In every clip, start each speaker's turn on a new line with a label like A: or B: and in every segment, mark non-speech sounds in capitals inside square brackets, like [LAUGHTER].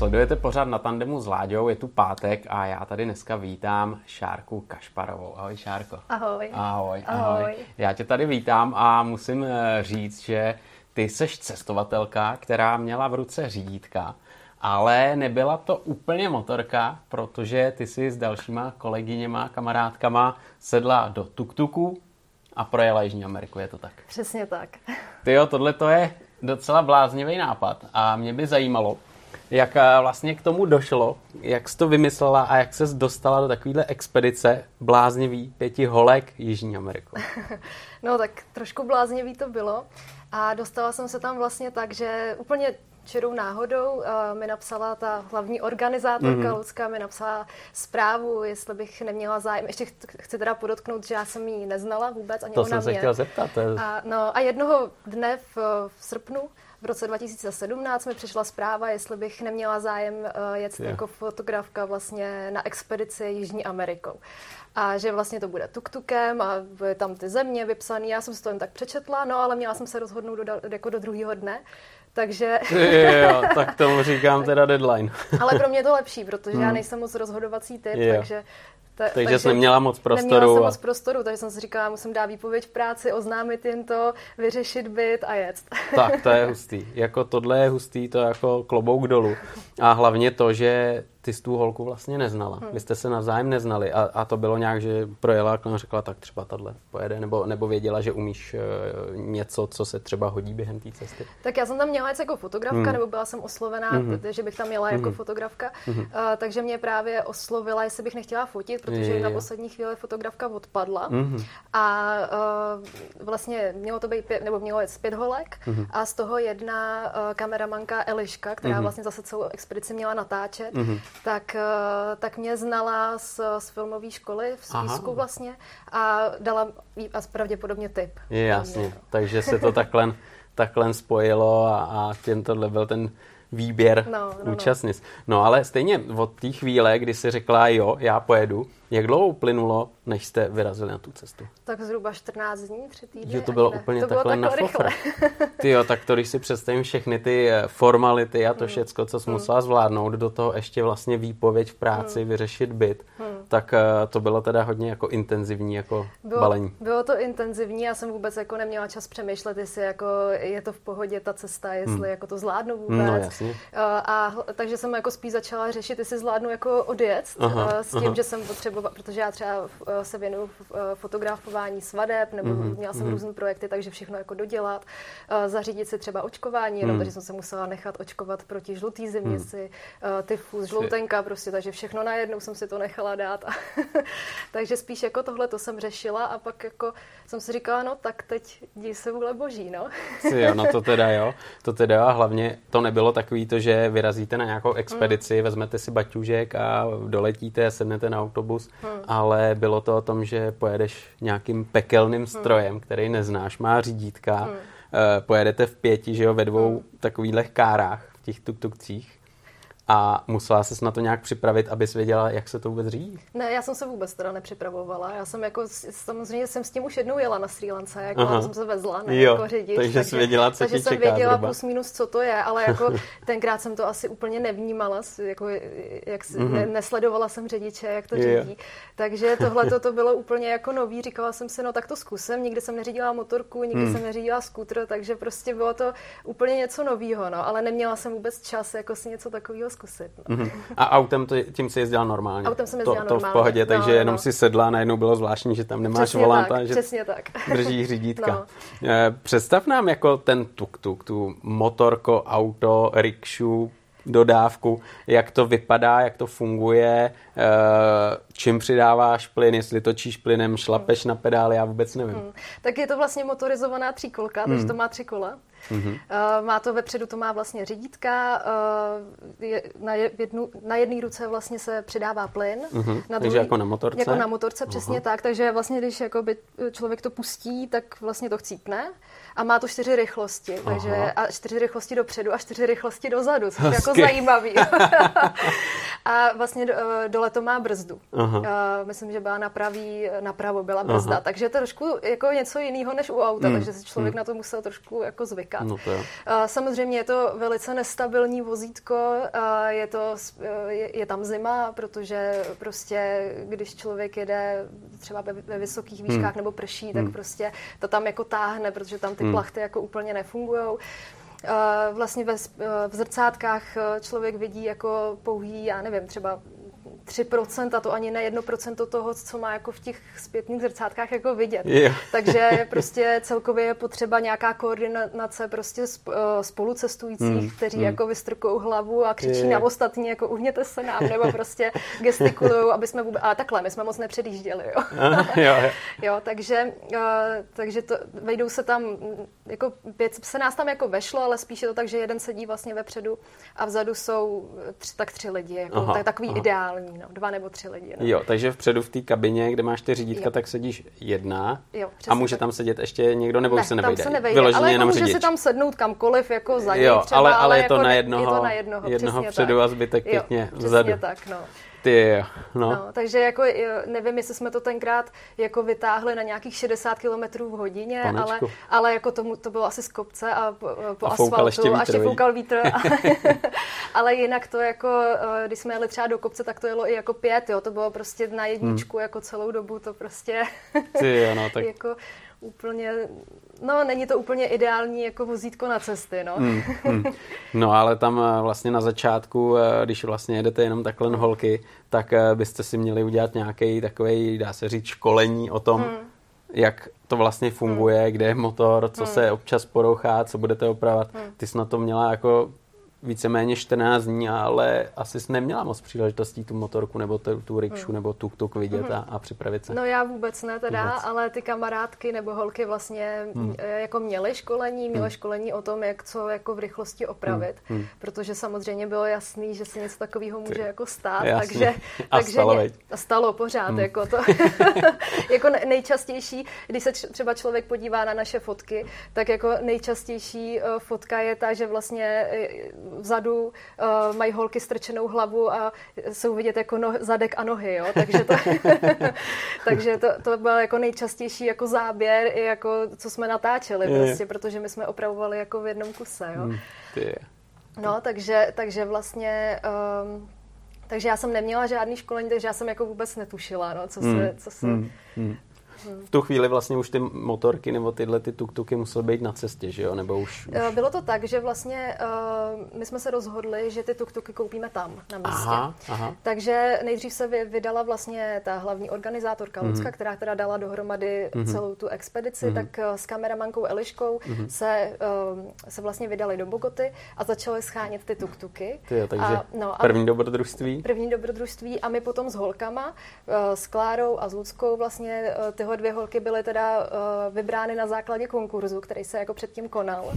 A: Sledujete pořád na tandemu s Láďou, je tu pátek a já tady dneska vítám Šárku Kašparovou. Ahoj Šárko.
B: Ahoj.
A: Ahoj, ahoj. ahoj. Já tě tady vítám a musím eh, říct, že ty seš cestovatelka, která měla v ruce řídítka, ale nebyla to úplně motorka, protože ty si s dalšíma kolegyněma, kamarádkama sedla do tuktuku a projela Jižní Ameriku, je to tak?
B: Přesně tak.
A: Ty jo, tohle to je docela bláznivý nápad a mě by zajímalo, jak eh, vlastně k tomu došlo, jak jsi to vymyslela a jak se dostala do takovéhle expedice bláznivý pěti holek Jižní Ameriku. [LAUGHS]
B: no tak trošku bláznivý to bylo a dostala jsem se tam vlastně tak, že úplně čirou náhodou uh, mi napsala ta hlavní organizátorka mm-hmm. Lucka, mi napsala zprávu, jestli bych neměla zájem. Ještě chci teda podotknout, že já jsem ji neznala vůbec, ani
A: to
B: ona
A: jsem se
B: mě.
A: chtěla zeptat. Je...
B: A, no, a jednoho dne v, v srpnu v roce 2017 mi přišla zpráva, jestli bych neměla zájem uh, jet jako fotografka vlastně na expedici Jižní Amerikou. A že vlastně to bude tuktukem a bude tam ty země vypsané. Já jsem si to jen tak přečetla, no ale měla jsem se rozhodnout do, jako do druhého dne. Takže...
A: jo, tak tomu [LAUGHS] říkám teda deadline.
B: Ale pro mě je to lepší, protože hmm. já nejsem moc rozhodovací typ, jo. takže
A: ta, takže, takže jsi neměla moc prostoru.
B: Neměla jsem
A: a...
B: moc prostoru, takže jsem si říkala, musím dát výpověď v práci, oznámit jim to, vyřešit byt a jet. [LAUGHS]
A: Tak, to je hustý. Jako tohle je hustý, to je jako klobouk dolů. A hlavně to, že ty jsi tu holku vlastně neznala. Hmm. Vy jste se navzájem neznali a, a to bylo nějak, že projela a řekla, tak třeba tahle pojede, nebo, nebo věděla, že umíš uh, něco, co se třeba hodí během té cesty.
B: Tak já jsem tam měla jako fotografka, hmm. nebo byla jsem oslovená, hmm. že bych tam měla jako hmm. fotografka, hmm. Uh, takže mě právě oslovila, jestli bych nechtěla fotit, protože je, na poslední chvíli fotografka odpadla hmm. a uh, vlastně mělo to být pět, nebo mělo jet pět holek hmm. a z toho jedna uh, kameramanka Eliška, která hmm. vlastně zase celou expedici měla natáčet, hmm tak, eh, tak mě znala z, z filmové školy v Spísku vlastně a dala a pravděpodobně tip.
A: Je jasně, takže se to takhle, takhle spojilo a, a těm tohle byl ten výběr no, no, účastnic. No. no ale stejně od té chvíle, kdy jsi řekla jo, já pojedu, jak dlouho uplynulo, než jste vyrazili na tu cestu?
B: Tak zhruba 14 dní, 3 týdny.
A: Jo, to bylo ne. úplně to takhle bylo na fofr. Ty jo, tak to, když si představím všechny ty eh, formality a to hmm. všecko, co jsi hmm. musela zvládnout, do toho ještě vlastně výpověď v práci, hmm. vyřešit byt, hmm. tak uh, to bylo teda hodně jako intenzivní jako
B: bylo,
A: balení.
B: Bylo to intenzivní, já jsem vůbec jako neměla čas přemýšlet, jestli jako je to v pohodě ta cesta, jestli hmm. jako to zvládnu vůbec. No, jasně. Uh, a takže jsem jako spíš začala řešit, jestli zvládnu jako odjet aha, s tím, aha. že jsem potřebovala protože já třeba eh, se věnuju eh, fotografování svadeb, nebo mm-hmm. měla jsem mm-hmm. různé projekty, takže všechno jako dodělat, eh, zařídit si třeba očkování, jenom mm. takže jsem se musela nechat očkovat proti žlutý zimnici, mm. tyfus, žloutenka, prostě, takže všechno najednou jsem si to nechala dát. [LAUGHS] takže spíš jako tohle to jsem řešila a pak jako jsem si říkala, no tak teď dí se vůle boží, no. [LAUGHS]
A: jo, no to teda jo, to teda a hlavně to nebylo takový to, že vyrazíte na nějakou expedici, mm. vezmete si baťužek a doletíte, sednete na autobus hmm. ale bylo to o tom, že pojedeš nějakým pekelným hmm. strojem, hmm. který neznáš, má řídítka, hmm. pojedete v pěti, že jo, ve dvou hmm. takových kárách, v těch tuk-tukcích a musela ses na to nějak připravit, abys věděla, jak se to vůbec řídí?
B: Ne, já jsem se vůbec teda nepřipravovala. Já jsem jako, samozřejmě jsem s tím už jednou jela na Sri Lance, jako Aha. jsem se vezla, ne jo, jako řidič.
A: Takže, takže jsi věděla, co
B: takže jsem
A: čeká
B: věděla plus minus, co to je, ale jako [LAUGHS] tenkrát jsem to asi úplně nevnímala, jako, jak mm-hmm. ne, nesledovala jsem řidiče, jak to řídí. Jo. Takže tohle to, to bylo úplně jako nový. Říkala jsem si, no tak to zkusím. Nikdy jsem neřídila motorku, nikdy hmm. jsem neřídila skútr, takže prostě bylo to úplně něco nového, no, ale neměla jsem vůbec čas jako si něco takového zkusit. No. Mm-hmm.
A: A autem to, tím si jezdila normálně?
B: Autem jsem jezdila
A: to,
B: normálně.
A: To v pohodě, takže no, jenom no. si sedla najednou bylo zvláštní, že tam nemáš
B: přesně
A: volanta,
B: tak,
A: že
B: přesně tak.
A: drží řídítka. [LAUGHS] No. Eh, představ nám jako ten tuk-tuk, tu motorko, auto, rikšu, dodávku, jak to vypadá, jak to funguje, eh, čím přidáváš plyn, jestli točíš plynem, šlapeš na pedály, já vůbec nevím. Hmm.
B: Tak je to vlastně motorizovaná tříkolka, hmm. takže to má tři kola. Mm-hmm. Má to vepředu, to má vlastně řídítka, uh, je, na, jednu, na jedné ruce vlastně se přidává plyn. Mm-hmm.
A: Na druhý, takže jako na motorce?
B: Jako na motorce, přesně uh-huh. tak. Takže vlastně, když jakoby člověk to pustí, tak vlastně to chcípne. A má to čtyři rychlosti, Aha. takže a čtyři rychlosti dopředu a čtyři rychlosti dozadu, což je jako zajímavý. [LAUGHS] a vlastně do, dole to má brzdu. Aha. Uh, myslím, že byla na pravý, napravo byla brzda, Aha. takže to trošku jako něco jiného než u auta, hmm. takže si člověk hmm. na to musel trošku jako zvykat. No to uh, samozřejmě je to velice nestabilní vozítko, je, to, je, je tam zima, protože prostě když člověk jede třeba ve, ve vysokých výškách hmm. nebo prší, tak hmm. prostě to tam jako táhne, protože tam ty hmm. plachty jako úplně nefungují. Vlastně ve, v zrcátkách člověk vidí jako pouhý, já nevím, třeba 3% a to ani ne 1% toho, co má jako v těch zpětných zrcátkách jako vidět. Yeah. Takže [LAUGHS] prostě celkově je potřeba nějaká koordinace prostě eh, spolucestujících, mm. kteří mm. jako vystrkou hlavu a křičí yeah. na ostatní, jako uhněte se nám, nebo prostě [LAUGHS] gestikulují, aby jsme vůbec... A takhle, my jsme moc nepředjížděli, jo. jo, jo. [LAUGHS] jo, takže, uh, takže to, vejdou se tam, jako pět se nás tam jako vešlo, ale spíše to tak, že jeden sedí vlastně vepředu a vzadu jsou tři, tak tři lidi, jako, aha, tak, takový aha. ideální no, dva nebo tři lidi. No.
A: Jo, takže vpředu v té kabině, kde máš ty řídítka, jo. tak sedíš jedna jo, a může tak. tam sedět ještě někdo, nebo ne, už se nevejde?
B: Tam se nevejde, Vyloženě ale jako může řidič. si tam sednout kamkoliv, jako za něj
A: jo,
B: třeba,
A: ale, ale, je, to jako na jednoho, je to na jednoho, jednoho vpředu tak. a zbytek pěkně jo, vzadu.
B: tak, no.
A: Ty, no. no.
B: Takže jako nevím, jestli jsme to tenkrát jako vytáhli na nějakých 60 km v hodině, ale, ale jako tomu, to bylo asi z kopce a po, po a asfaltu ještě a ještě foukal vítr. [LAUGHS] [LAUGHS] ale jinak to jako, eh, když jsme jeli třeba do kopce, tak to jelo i jako pět, jo, to bylo prostě na jedničku hmm. jako celou dobu, to prostě
A: Ty, jo, no, tak... [LAUGHS]
B: jako úplně, no není to úplně ideální jako vozítko na cesty, no. Mm, mm.
A: No ale tam eh, vlastně na začátku, eh, když vlastně jedete jenom takhle holky, tak eh, byste si měli udělat nějaký takový, dá se říct, školení o tom, mm. jak to vlastně funguje, mm. kde je motor, co mm. se občas porouchá, co budete opravovat. Mm. Ty jsi na to měla jako víceméně 14 dní, ale asi jsi neměla moc příležitostí tu motorku nebo tu, tu rikšu hmm. nebo tuk-tuk vidět hmm. a, a připravit se.
B: No já vůbec ne teda, vůbec. ale ty kamarádky nebo holky vlastně hmm. jako měly školení, měly hmm. školení o tom, jak co jako v rychlosti opravit, hmm. hmm. protože samozřejmě bylo jasný, že se něco takového může ty. jako stát, Jasně. takže,
A: a takže stalo, mě,
B: a stalo pořád, hmm. jako to [LAUGHS] jako nejčastější, když se třeba člověk podívá na naše fotky, tak jako nejčastější uh, fotka je ta, že vlastně eh, vzadu uh, mají holky strčenou hlavu a jsou vidět jako no, zadek a nohy, jo? takže to, [LAUGHS] takže to, to byl jako nejčastější jako záběr i jako co jsme natáčeli je. prostě, protože my jsme opravovali jako v jednom kuse, jo. Hmm, no, takže, takže vlastně um, takže já jsem neměla žádný školení, takže já jsem jako vůbec netušila, no, co se, hmm. co se, hmm.
A: Hmm v tu chvíli vlastně už ty motorky nebo tyhle ty tuk-tuky musely být na cestě, že jo? Nebo už, už...
B: Eh, bylo to tak, že vlastně uh, my jsme se rozhodli, že ty tuk-tuky koupíme tam, na místě. Aha, aha. Takže nejdřív se vydala vlastně ta hlavní organizátorka mm-hmm. Lucka, která teda dala dohromady mm-hmm. celou tu expedici, mm-hmm. tak uh, s kameramankou Eliškou mm-hmm. se, uh, se vlastně vydali do Bogoty a začali schánět ty tuk-tuky.
A: Ty, takže a, no, první dobrodružství.
B: První dobrodružství a my potom s holkama, uh, s Klárou a s Luckou vlastně uh, ty tyhle dvě holky byly teda uh, vybrány na základě konkurzu, který se jako předtím konal.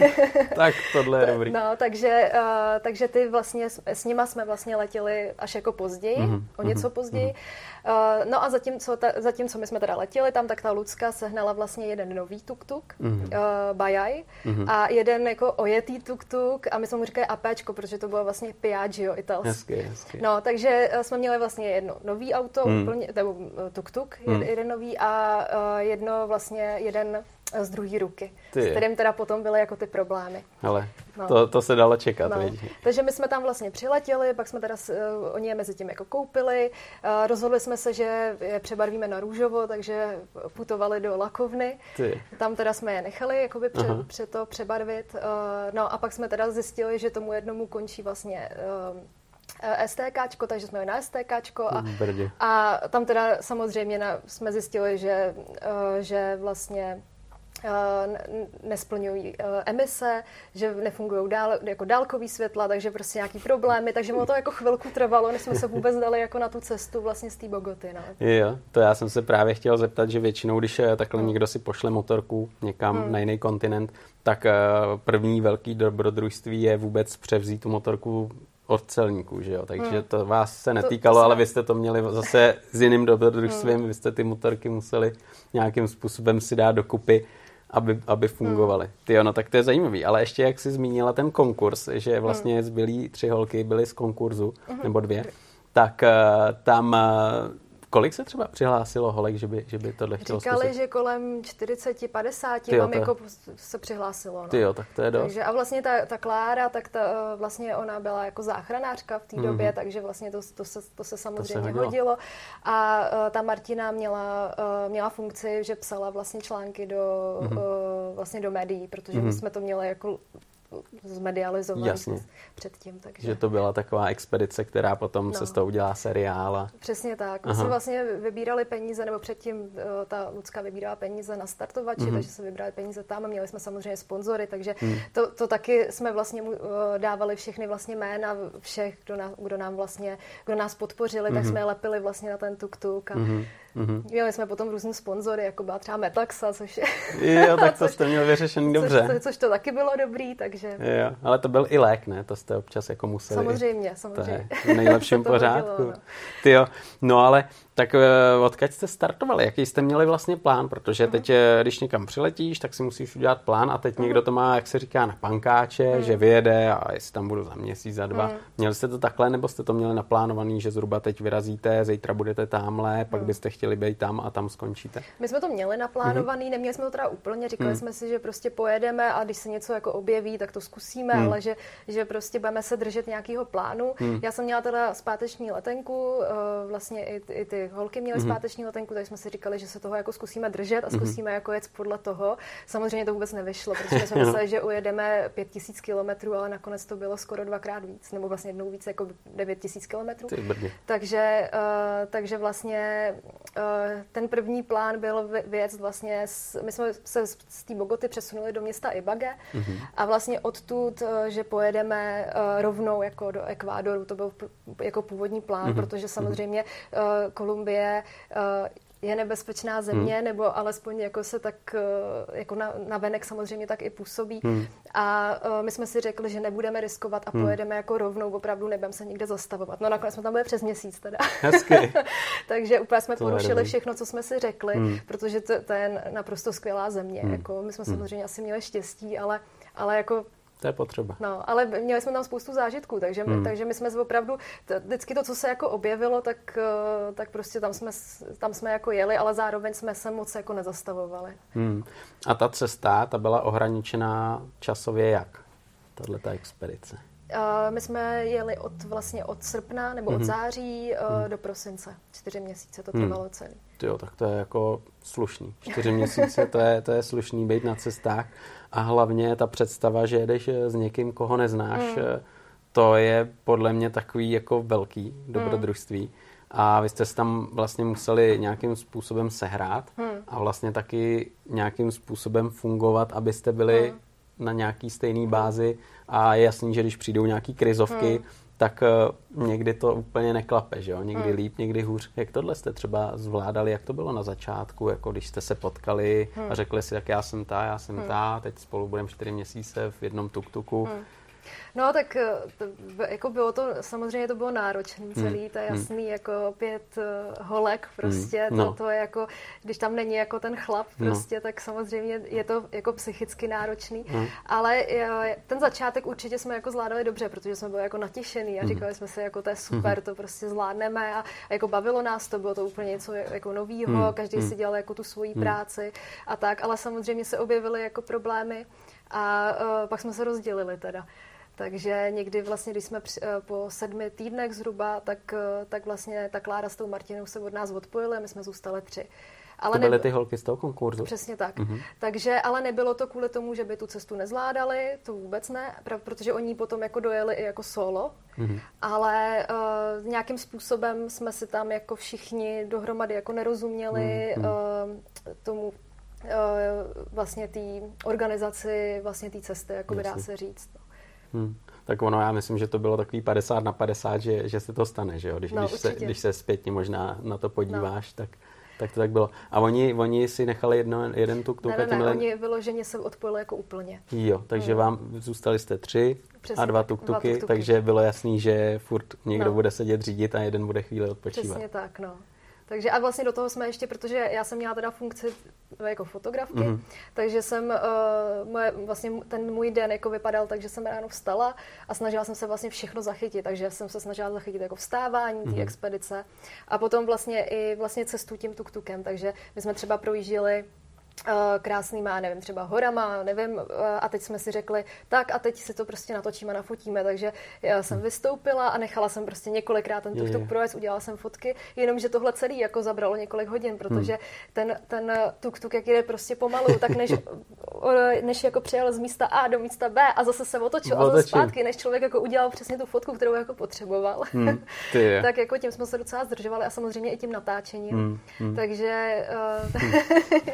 B: [LAUGHS]
A: tak tohle je [LAUGHS] dobrý.
B: No, takže, uh, takže ty vlastně, s, s nima jsme vlastně letěli až jako později, mm-hmm. o něco mhm, později. Mm-hmm. Uh, no a zatímco, ta, zatímco my jsme teda letěli tam, tak ta Lucka sehnala vlastně jeden nový tuk-tuk, mm-hmm. uh, Bajaj, mm-hmm. a jeden jako ojetý tuk-tuk a my jsme mu říkali Apečko, protože to bylo vlastně Piaggio.
A: Hezky, hezky.
B: No, takže jsme měli vlastně jedno nový auto, mm. úplně, nebo tuk-tuk, mm. jeden nový a uh, jedno vlastně jeden z druhé ruky, Ty. s kterým teda potom byly jako ty problémy.
A: Ale no. to, to se dalo čekat, no.
B: Takže my jsme tam vlastně přiletěli, pak jsme teda, uh, oni je mezi tím jako koupili, uh, rozhodli jsme se, že je přebarvíme na růžovo, takže putovali do lakovny. Ty. Tam teda jsme je nechali jakoby pře, pře to přebarvit. Uh, no a pak jsme teda zjistili, že tomu jednomu končí vlastně uh, Eh, STK, takže jsme jeli na STK a, a tam teda samozřejmě na, jsme zjistili, že, uh, že vlastně uh, nesplňují emise, že nefungují dál, jako dálkový světla, takže prostě nějaký problémy, takže mu to jako chvilku trvalo, než jsme se vůbec dali jako na tu cestu vlastně z té Bogoty. No.
A: Jo, to já jsem se právě chtěl zeptat, že většinou, když takhle hmm. někdo si pošle motorku někam hmm. na jiný kontinent, tak první velký dobrodružství je vůbec převzít tu motorku od celníků, že jo? Takže hmm. to vás se netýkalo, to, to ale vy jste to měli zase s jiným dobrodružstvím, hmm. vy jste ty motorky museli nějakým způsobem si dát dokupy, aby, aby fungovaly. Hmm. Ty no, tak to je zajímavý. Ale ještě jak jsi zmínila ten konkurs, že vlastně hmm. zbylí tři holky byly z konkurzu, hmm. nebo dvě, tak uh, tam uh, Kolik se třeba přihlásilo holek, že by, že by tohle chtělo
B: Říkali,
A: zkusit?
B: že kolem 40-50 mám jako se přihlásilo. No.
A: Ty jo, tak to je dost.
B: Takže, a vlastně ta, ta Klára, tak ta, eh, vlastně ona byla jako záchranářka v té mm-hmm. době, takže vlastně to, to, se, to se samozřejmě to se hodilo. hodilo. A uh, ta Martina měla, uh, měla funkci, že psala vlastně články do, mm-hmm. uh, vlastně do médií, protože mm-hmm. my jsme to měli jako zmedializovat Jasně. předtím. Takže...
A: Že to byla taková expedice, která potom no. se z toho udělá seriál. A...
B: Přesně tak. My jsme vlastně vybírali peníze, nebo předtím eh, ta Lucka vybírala peníze na startovači, mm-hmm. takže jsme vybrali peníze tam a měli jsme samozřejmě sponzory, takže mm. to, to taky jsme vlastně eh, dávali všechny vlastně jména všech, kdo, na, kdo nám vlastně, kdo nás podpořili, mm-hmm. tak mhm. jsme je lepili vlastně na ten tuk-tuk a mm-hmm Mm-hmm. Měli jsme potom různé sponzory, jako byla třeba Metaxa, což
A: je... Jo, tak to [LAUGHS] jste měli vyřešený dobře.
B: Což, což to taky bylo dobrý, takže...
A: Jo, ale to byl i lék, ne? To jste občas jako museli...
B: Samozřejmě, samozřejmě.
A: To je v nejlepším [LAUGHS] pořádku. Hodilo, no. Ty jo, no ale tak eh, odkud jste startovali? Jaký jste měli vlastně plán? Protože teď, uh-huh. když někam přiletíš, tak si musíš udělat plán a teď uh-huh. někdo to má, jak se říká, na pankáče, uh-huh. že vyjede a jestli tam budu za měsíc, za dva. Uh-huh. Měli jste to takhle, nebo jste to měli naplánovaný, že zhruba teď vyrazíte, zítra budete tamhle, pak uh-huh. byste chtěli být tam a tam skončíte?
B: My jsme to měli naplánovaný, neměli jsme to teda úplně, říkali jsme si, že prostě pojedeme a když se něco jako objeví, tak to zkusíme, ale že, že prostě budeme se držet nějakého plánu. Já jsem měla teda zpáteční letenku, vlastně i, i ty holky měly mm-hmm. zpáteční letenku, tak jsme si říkali, že se toho jako zkusíme držet a mhm. zkusíme mm-hmm. jako jet podle toho. Samozřejmě to vůbec nevyšlo, protože jsme [LAUGHS] mysleli, že ujedeme 5000 kilometrů, ale nakonec to bylo skoro dvakrát víc, nebo vlastně jednou víc, jako 9000 kilometrů. Takže, uh, takže vlastně ten první plán byl věc vlastně, s, my jsme se z, z té Bogoty přesunuli do města Ibage mm-hmm. a vlastně odtud, uh, že pojedeme uh, rovnou jako do Ekvádoru, to byl jako původní plán, mm-hmm. protože samozřejmě uh, Kolumbie Eh, je nebezpečná země, hmm. nebo alespoň jako se tak eh, jako na, na venek samozřejmě tak i působí. Hmm. A uh, my jsme si řekli, že nebudeme riskovat a hmm. pojedeme jako rovnou, opravdu nebudeme se nikde zastavovat. No nakonec jsme tam byli přes měsíc teda. [LAUGHS] Takže úplně jsme to porušili všechno, co jsme si řekli, hmm. protože to, to je naprosto skvělá země. Hmm. Jako, my jsme hmm. samozřejmě asi měli štěstí, ale, ale jako
A: to je potřeba.
B: No, ale měli jsme tam spoustu zážitků, takže, hmm. takže my jsme opravdu, vždycky to, co se jako objevilo, tak, eh, tak prostě tam jsme, tam jsme jako jeli, ale zároveň jsme se moc jako nezastavovali. Hmm.
A: A ta cesta, ta byla ohraničená časově jak? Tahle ta expedice.
B: Uh, my jsme jeli od vlastně od srpna nebo od mhm. září uh, mm. do prosince. Čtyři měsíce to trvalo mm. celý.
A: Jo, tak to je jako slušný. Čtyři měsíce, to je, to je slušný být na cestách. A hlavně ta představa, že jedeš eh, s někým, koho neznáš, mm. to je podle mě takový jako velký dobrodružství. Mm. A vy jste se tam vlastně museli nějakým způsobem sehrát mm. a vlastně taky nějakým způsobem fungovat, abyste byli mm na nějaký stejný bázi a je jasný, že když přijdou nějaký krizovky, hmm. Tak uh, někdy to úplně neklape, že jo? Někdy hmm. líp, někdy hůř. Jak tohle jste třeba zvládali, jak to bylo na začátku, jako když jste se potkali hmm. a řekli si, tak já jsem ta, já jsem hmm. ta, teď spolu budeme čtyři měsíce v jednom tuk-tuku. Hmm
B: No tak eh, to, jako bylo to, samozřejmě to bylo náročné hmm. celý, to je hmm. jasný, jako pět uh, holek prostě, hmm. no. to, to je jako, když tam není jako ten chlap no. prostě, no. tak samozřejmě je to jako psychicky náročný, hmm. ale uh, ten začátek určitě jsme jako zvládali dobře, protože jsme byli jako natěšený a hmm. říkali jsme si, jako to je super, hmm. to prostě zvládneme a, a jako bavilo nás to, bylo to úplně něco jako novýho, hmm. každý hmm. si dělal jako tu svoji hmm. práci a tak, ale samozřejmě se objevily jako problémy a uh, pak jsme se rozdělili teda. Takže někdy vlastně, když jsme eh, po sedmi týdnech zhruba, tak, eh, tak vlastně ta Klára s tou Martinou se od nás odpojili a my jsme zůstali tři.
A: Ale to byly neby... ty holky z toho konkurzu?
B: Přesně tak. Mm-hmm. Takže, ale nebylo to kvůli tomu, že by tu cestu nezvládali, to vůbec ne, protože oni potom jako dojeli i jako solo, mm-hmm. ale uh, nějakým způsobem jsme si tam jako všichni dohromady jako nerozuměli mm-hmm. uh, tomu uh, vlastně té organizaci vlastně té cesty, jako by dá se říct. No.
A: Hmm. Tak ono, já myslím, že to bylo takový 50 na 50, že, že se to stane, že jo? Když, no, když, se, když se zpětně možná na to podíváš, no. tak, tak to tak bylo. A oni, oni si nechali jedno, jeden tuk tuk?
B: Ne, ne, ne, oni vyloženě se odpojili jako úplně.
A: Jo, takže hmm. vám zůstali jste tři Přesně, a dva tuk-tuky, takže bylo jasný, že furt někdo no. bude sedět řídit a jeden bude chvíli odpočívat.
B: Přesně tak, no. Takže a vlastně do toho jsme ještě, protože já jsem měla teda funkci jako fotografky, mm-hmm. takže jsem, uh, moje, vlastně ten můj den jako vypadal tak, že jsem ráno vstala a snažila jsem se vlastně všechno zachytit, takže jsem se snažila zachytit jako vstávání té mm-hmm. expedice a potom vlastně i vlastně cestu tím tuktukem, takže my jsme třeba projížděli krásnýma, nevím, třeba horama, nevím, eh, a teď jsme si řekli, tak a teď si to prostě natočíme, nafotíme, takže já jsem vystoupila a nechala jsem prostě několikrát ten tuk-tuk projet, udělala jsem fotky, jenomže tohle celý jako zabralo několik hodin, protože hmm. ten, ten tuk-tuk, jak jde prostě pomalu, tak než, [LAUGHS] než jako přijel z místa A do místa B a zase se otočil Otočím. a zase zpátky, než člověk jako udělal přesně tu fotku, kterou jako potřeboval, [LAUGHS] hmm. tak jako tím jsme se docela zdržovali a samozřejmě i tím natáčením, hmm. Takže hmm.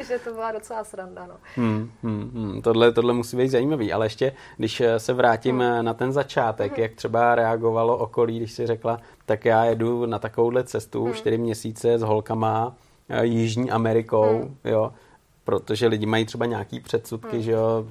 B: [LAUGHS] že to byla docela sranda. No. Hmm,
A: hmm, hmm. Tohle, tohle musí být zajímavý, ale ještě, když eh, se vrátím hmm. na ten začátek, hmm. jak třeba reagovalo okolí, když si řekla, tak já jedu na takovouhle cestu hmm. čtyři měsíce s holkama eh, Jižní Amerikou, hmm. jo, protože lidi mají třeba nějaký předsudky, hmm. že jo,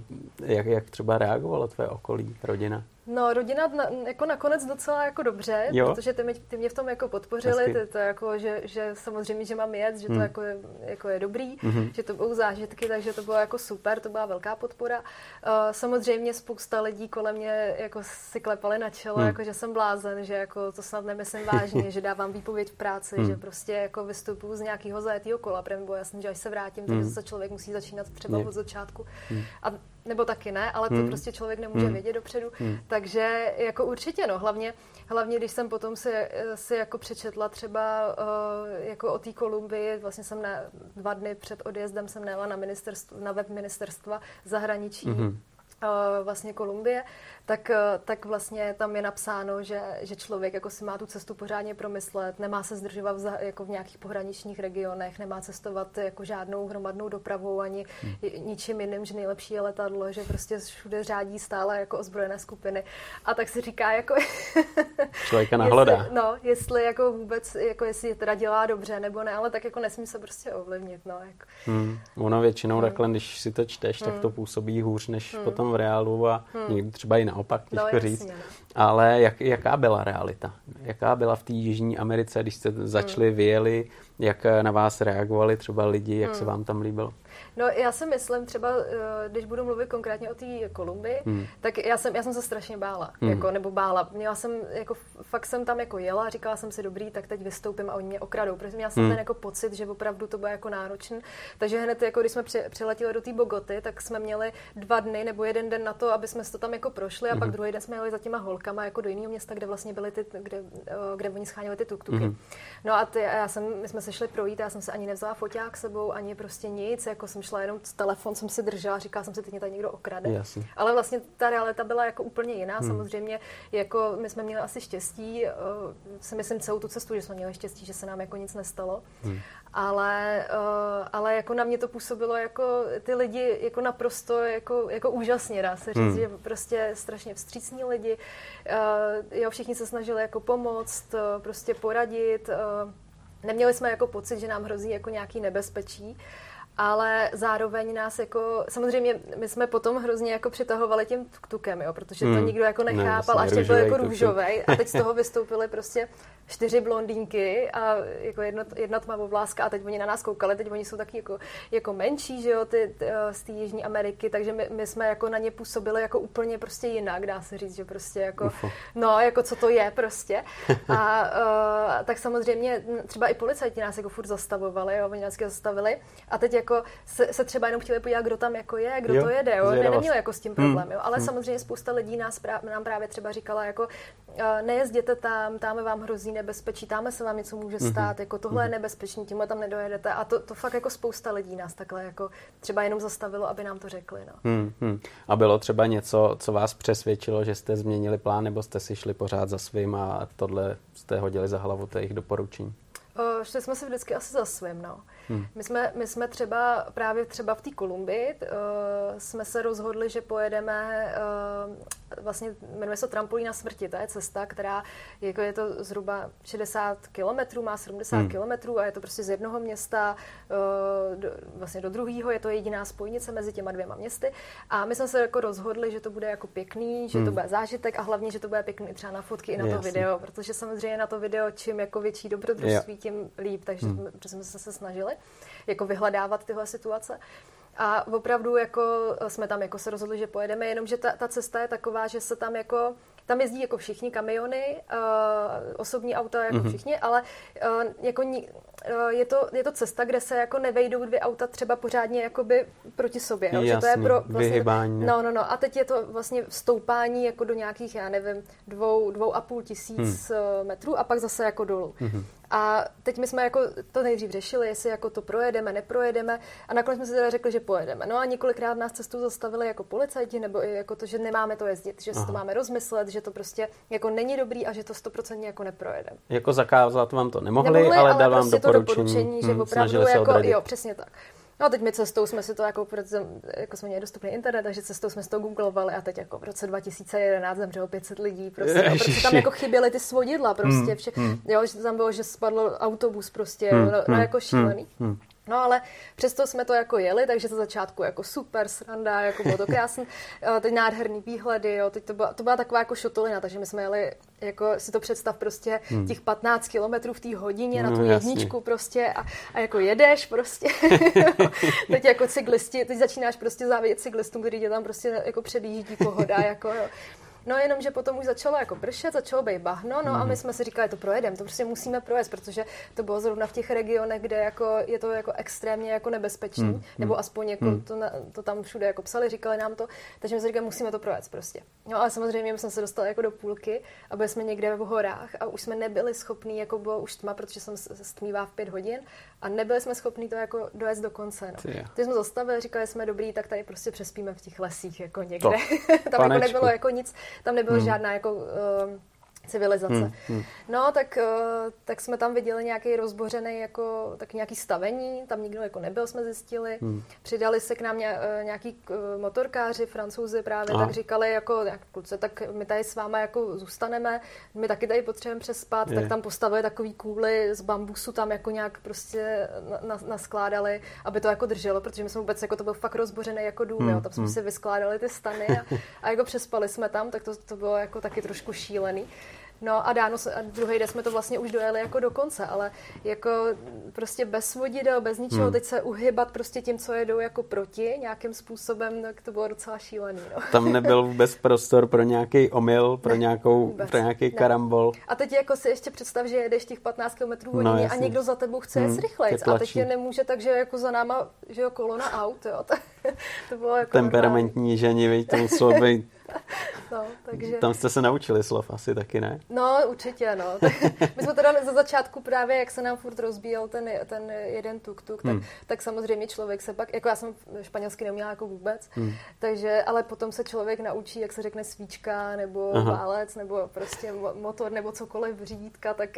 A: jak, jak třeba reagovalo tvé okolí, rodina?
B: No, rodina na, jako nakonec docela jako dobře, jo. protože ty, mě, ty mě v tom jako podpořili, ty, to jako, že, že samozřejmě, že mám jet, že to hmm. jako, je, jako je dobrý, mm-hmm. že to budou zážitky, takže to bylo jako super, to byla velká podpora. Uh, samozřejmě spousta lidí kolem mě jako si klepali na čelo, hmm. jako že jsem blázen, že jako to snad nemyslím vážně, [LAUGHS] že dávám výpověď v práci, hmm. že prostě jako vystupuju z nějakého zajetého kola, protože bylo jasný, že až se vrátím, hmm. tak zase člověk musí začínat třeba od začátku. Hmm. A nebo taky ne, ale to hmm. prostě člověk nemůže hmm. vědět dopředu. Hmm. Takže jako určitě, no, hlavně, hlavně když jsem potom si, si jako přečetla třeba uh, jako o té Kolumbii, vlastně jsem na dva dny před odjezdem jsem nejela na, ministerstvo, na web ministerstva zahraničí, hmm. Uh, vlastně Kolumbie, tak, eh, tak vlastně tam je napsáno, že, že člověk jako si má tu cestu pořádně promyslet, nemá se zdržovat v, jako v nějakých pohraničních regionech, nemá cestovat jako žádnou hromadnou dopravou ani hmm. ničím jiným, že nejlepší je letadlo, že prostě všude řádí stále jako ozbrojené skupiny. A tak si říká jako... [LAUGHS]
A: Člověka nahlodá.
B: jestli, no, jestli jako vůbec, jako jestli teda dělá dobře nebo ne, ale tak jako nesmí se prostě ovlivnit, no. Jako.
A: Hmm. Ono většinou hmm. takhle, když si to čteš, hmm. tak to působí hůř než hmm. potom v reálu a hmm. někdy třeba i naopak, těžko no, říct. Jasně, no. Ale jak, jaká byla realita? Jaká byla v té Jižní Americe, když jste začali, hmm. vyjeli, jak na vás reagovali třeba lidi, jak hmm. se vám tam líbilo?
B: No já si myslím třeba, eh, když budu mluvit konkrétně o té Kolumbii, hmm. tak já jsem, já jsem se strašně bála, hmm. jako, nebo bála. Měla jsem, jako, fakt jsem tam jako jela, říkala jsem si, dobrý, tak teď vystoupím a oni mě okradou, protože měla jsem hmm. ten jako pocit, že opravdu to bude jako náročný. Takže hned, jako když jsme přiletěli do té Bogoty, tak jsme měli dva dny nebo jeden den na to, aby jsme to tam jako prošli a hmm. pak druhý den jsme jeli za těma holkama jako do jiného města, kde vlastně byly ty, kde, eh, kde oni scháněli ty tuktuky. Hmm. No a ty, já jsem, my jsme se šli projít, já jsem se ani nevzala foťák sebou, ani prostě nic, jako jsem šla jenom telefon jsem si držela, říkala jsem si, teď mě tady někdo okrade. Jasně. Ale vlastně ta realita byla jako úplně jiná. Hmm. Samozřejmě, jako my jsme měli asi štěstí, uh, si myslím celou tu cestu, že jsme měli štěstí, že se nám jako nic nestalo. Hmm. Ale, uh, ale jako na mě to působilo jako ty lidi jako naprosto jako, jako úžasně, dá se říct, hmm. že prostě strašně vstřícní lidi. Uh, jo, všichni se snažili jako pomoct, uh, prostě poradit. Uh, neměli jsme jako pocit, že nám hrozí jako nějaký nebezpečí ale zároveň nás jako, samozřejmě my jsme potom hrozně jako přitahovali tím tukem, jo, protože to hmm. nikdo jako nechápal, ne, až to byl jako růžovej a teď z toho [LAUGHS] vystoupily prostě čtyři blondýnky a jako jedna, jedna tmavovláska a teď oni na nás koukali, teď oni jsou taky jako, jako menší, že jo, ty, ty eh, z té Jižní Ameriky, takže my, my, jsme jako na ně působili jako úplně prostě jinak, dá se říct, že prostě jako, Ufo. no, jako co to je prostě. A uh, tak samozřejmě třeba i policajti nás jako furt zastavovali, jo, oni nás zastavili a teď jako se, se třeba jenom chtěli podívat, kdo tam jako je, kdo jo, to jede, jo, ne, neměl jako s tím problém, hmm. jo, ale hmm. samozřejmě spousta lidí nás prá, nám právě třeba říkala jako uh, nejezděte tam, tam vám hrozí nebezpečí, tam se vám něco může mhm. stát, mm-hmm. jako tohle mm-hmm. je mhm. nebezpečný, tímhle tam nedojedete. A to, to fakt jako spousta lidí nás takhle jako třeba jenom zastavilo, aby nám to řekli. No.
A: Mm-hmm. A bylo třeba něco, co vás přesvědčilo, že jste změnili plán, nebo jste si šli pořád za svým a tohle jste hodili za hlavu těch doporučení?
B: Uh, šli jsme si vždycky asi za svým, no. Hmm. My, jsme, my jsme třeba právě třeba v té Kolumbii uh, jsme se rozhodli, že pojedeme uh, vlastně jmenuje se to Trampolína smrti. To je cesta, která jako je to zhruba 60 kilometrů, má 70 hmm. kilometrů a je to prostě z jednoho města uh, do, vlastně do druhého. Je to jediná spojnice mezi těma dvěma městy. A my jsme se jako rozhodli, že to bude jako pěkný, že hmm. to bude zážitek a hlavně, že to bude pěkný třeba na fotky i na to Jasný. video, protože samozřejmě na to video čím jako větší dobrodružství, tím líp. Takže hmm. jsme se snažili jako vyhledávat tyhle situace. A opravdu jako jsme tam jako se rozhodli, že pojedeme, jenomže ta, ta cesta je taková, že se tam jako tam jezdí jako všichni kamiony, uh, osobní auta jako mm-hmm. všichni, ale uh, jako ni, uh, je, to, je to cesta, kde se jako nevejdou dvě auta třeba pořádně jakoby proti sobě.
A: Jo? Jasný, že to je pro vlastně, vyhybání.
B: No, no, no. A teď je to vlastně vstoupání jako do nějakých, já nevím, dvou, dvou a půl tisíc hmm. metrů a pak zase jako dolů. Mm-hmm. A teď my jsme jako to nejdřív řešili, jestli jako to projedeme, neprojedeme a nakonec jsme si teda řekli, že pojedeme. No a několikrát nás cestu zastavili jako policajti nebo i jako to, že nemáme to jezdit, že si to máme rozmyslet, že to prostě jako není dobrý a že to stoprocentně jako neprojedeme.
A: Jako zakázat vám to nemohli, nemohli ale, ale dal vám prostě doporučení. To doporučení,
B: že hmm, opravdu jako, jo, přesně tak. No a teď my cestou jsme si to jako, protože jako jsme měli dostupný internet, takže cestou jsme si to googlovali a teď jako v roce 2011 zemřelo 500 lidí, prostě, no, protože tam jako chyběly ty svodidla, prostě, hmm, vše, hmm. jo, že tam bylo, že spadl autobus prostě, hmm, no, no jako šílený. Hmm, hmm. No ale přesto jsme to jako jeli, takže to začátku jako super sranda, jako bylo to krásné, [LAUGHS] teď nádherný výhledy, jo, teď to byla, to byla taková jako šotolina, takže my jsme jeli, jako si to představ prostě hmm. těch 15 kilometrů v té hodině no, na tu no, jedničku prostě a, a jako jedeš prostě, [LAUGHS] teď jako cyklisti, teď začínáš prostě závidět cyklistům, který tě tam prostě jako předjíždí pohoda, jako jo. No jenom, že potom už začalo jako pršet, začalo být bahno, no mm. a my mhm. jsme si říkali, to projedeme, to prostě musíme projet, protože to bylo zrovna v těch regionech, kde jako je to jako extrémně jako nebezpečný, mm. nebo aspoň jako mm. to, to, tam všude jako psali, říkali nám to, takže my si říkali, musíme to projet prostě. No ale samozřejmě my jsme se dostali jako do půlky a byli jsme někde v horách a už jsme nebyli schopní, jako bylo už tma, protože jsem stmívá v pět hodin a nebyli jsme schopni to jako dojet do konce. No. Ty jsme zastavili, říkali jsme, dobrý, tak tady prostě přespíme v těch lesích jako někde. [LAUGHS] tam jako nebylo jako nic, tam nebylo hmm. žádná jako uh, civilizace. Hmm, hmm. No, tak, uh, tak jsme tam viděli nějaký rozbořený, jako, tak nějaký stavení, tam nikdo jako nebyl, jsme zjistili. Hmm. Přidali se k nám uh, nějaký uh, motorkáři, francouzi právě, Aha. tak říkali, jako, jak kluce, tak my tady s váma jako zůstaneme, my taky tady potřebujeme přespat, Je. tak tam postavili takový kůly z bambusu, tam jako nějak prostě na, na, naskládali, aby to jako drželo, protože my jsme vůbec, jako to byl fakt rozbořený jako dům, hmm. jo, tam jsme hmm. si vyskládali ty stany a, a jako přespali jsme tam, tak to, to bylo jako taky trošku šílený. No a dáno, a druhý den jsme to vlastně už dojeli jako do konce, ale jako prostě bez vodidel, bez ničeho, hmm. teď se uhybat prostě tím, co jedou jako proti nějakým způsobem, tak to bylo docela šílený. No.
A: Tam nebyl vůbec prostor pro nějaký omyl, pro, ne, nějakou, vůbec, pro nějaký ne. karambol.
B: A teď jako si ještě představ, že jedeš těch 15 km hodině no, a někdo za tebou chce hmm, jet rychleji. A teď je nemůže, takže jako za náma, že jo, kolona aut, jo. to [LAUGHS] bylo jako
A: Temperamentní ženi, to muselo být [LAUGHS] No, takže... Tam jste se naučili slov asi taky, ne?
B: No, určitě, no. [LAUGHS] My jsme teda za začátku právě, jak se nám furt rozbíjel ten, ten jeden tuk-tuk, tak, hmm. tak samozřejmě člověk se pak, jako já jsem španělsky neuměla jako vůbec, hmm. takže, ale potom se člověk naučí, jak se řekne svíčka, nebo Aha. válec, nebo prostě motor, nebo cokoliv, řídítka, tak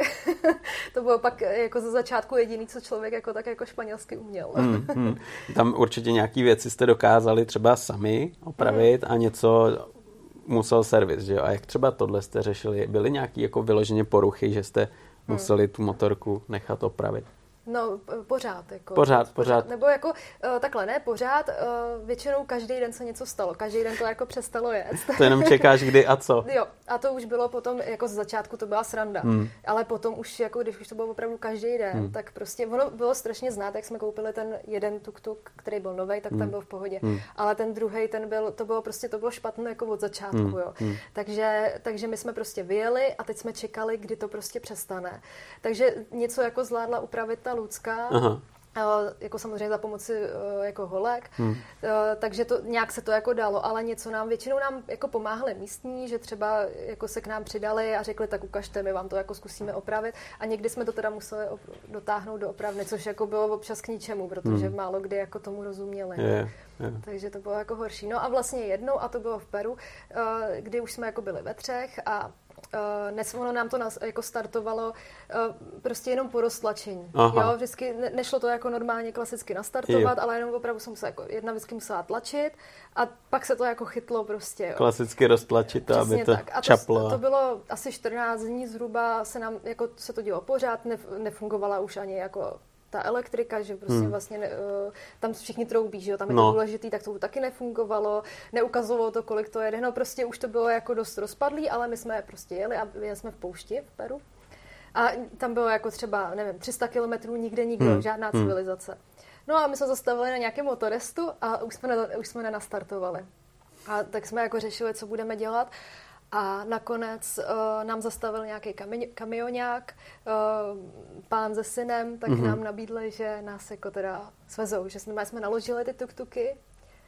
B: [LAUGHS] to bylo pak jako za začátku jediný, co člověk jako tak jako španělsky uměl. Hmm,
A: hmm. Tam určitě nějaký věci jste dokázali třeba sami opravit hmm. a něco musel servis, že jo? A jak třeba tohle jste řešili? Byly nějaké jako vyloženě poruchy, že jste hmm. museli tu motorku nechat opravit?
B: No, pořád. Jako,
A: pořád, pořád.
B: Nebo jako uh, takhle, ne, pořád. Uh, většinou každý den se něco stalo. Každý den to jako přestalo jet.
A: to jenom [LAUGHS] čekáš kdy a co.
B: Jo, a to už bylo potom, jako z začátku to byla sranda. Hmm. Ale potom už, jako když už to bylo opravdu každý den, hmm. tak prostě ono bylo strašně znát, jak jsme koupili ten jeden tuk-tuk, který byl nový, tak hmm. ten byl v pohodě. Hmm. Ale ten druhý, ten byl, to bylo prostě, to bylo špatné jako od začátku, hmm. jo. Hmm. Takže, takže my jsme prostě vyjeli a teď jsme čekali, kdy to prostě přestane. Takže něco jako zvládla upravit ta Lucka. Aha. jako samozřejmě za pomoci e, jako holek, hmm. E, takže to, nějak se to jako dalo, ale něco nám, většinou nám jako pomáhali místní, že třeba jako se k nám přidali a řekli, tak ukažte, my vám to jako zkusíme opravit a někdy jsme to teda museli dotáhnout do opravny, což jako bylo občas k ničemu, protože hmm. málo kdy jako tomu rozuměli. Yeah. Yeah. Takže to bylo jako horší. No a vlastně jednou, a to bylo v Peru, kdy už jsme jako byli ve třech a uh, ono nám to nas, jako startovalo uh, prostě jenom po roztlačení. Aha. Jo, vždycky ne, nešlo to jako normálně klasicky nastartovat, jo. ale jenom opravdu jsem se jako jedna vždycky musela tlačit a pak se to jako chytlo prostě. Jo.
A: Klasicky roztlačit, Přesně aby to tak. A čaplo.
B: To, to bylo asi 14 dní zhruba, se nám jako se to dělo pořád, nef, nefungovala už ani jako ta elektrika, že prostě hmm. vlastně ne, uh, tam všichni troubí, že jo, tam je no. to důležitý, tak to taky nefungovalo, neukazovalo to, kolik to jede, no prostě už to bylo jako dost rozpadlý, ale my jsme prostě jeli a jeli jsme v poušti v Peru a tam bylo jako třeba, nevím, 300 kilometrů nikde nikdo, hmm. žádná hmm. civilizace. No a my jsme zastavili na nějakém motorestu a už jsme, ne, už jsme nenastartovali. A tak jsme jako řešili, co budeme dělat. A nakonec uh, nám zastavil nějaký kami- kamionák, uh, pán se synem, tak mm-hmm. nám nabídli, že nás jako teda svezou, že jsme, jsme naložili ty tuktuky.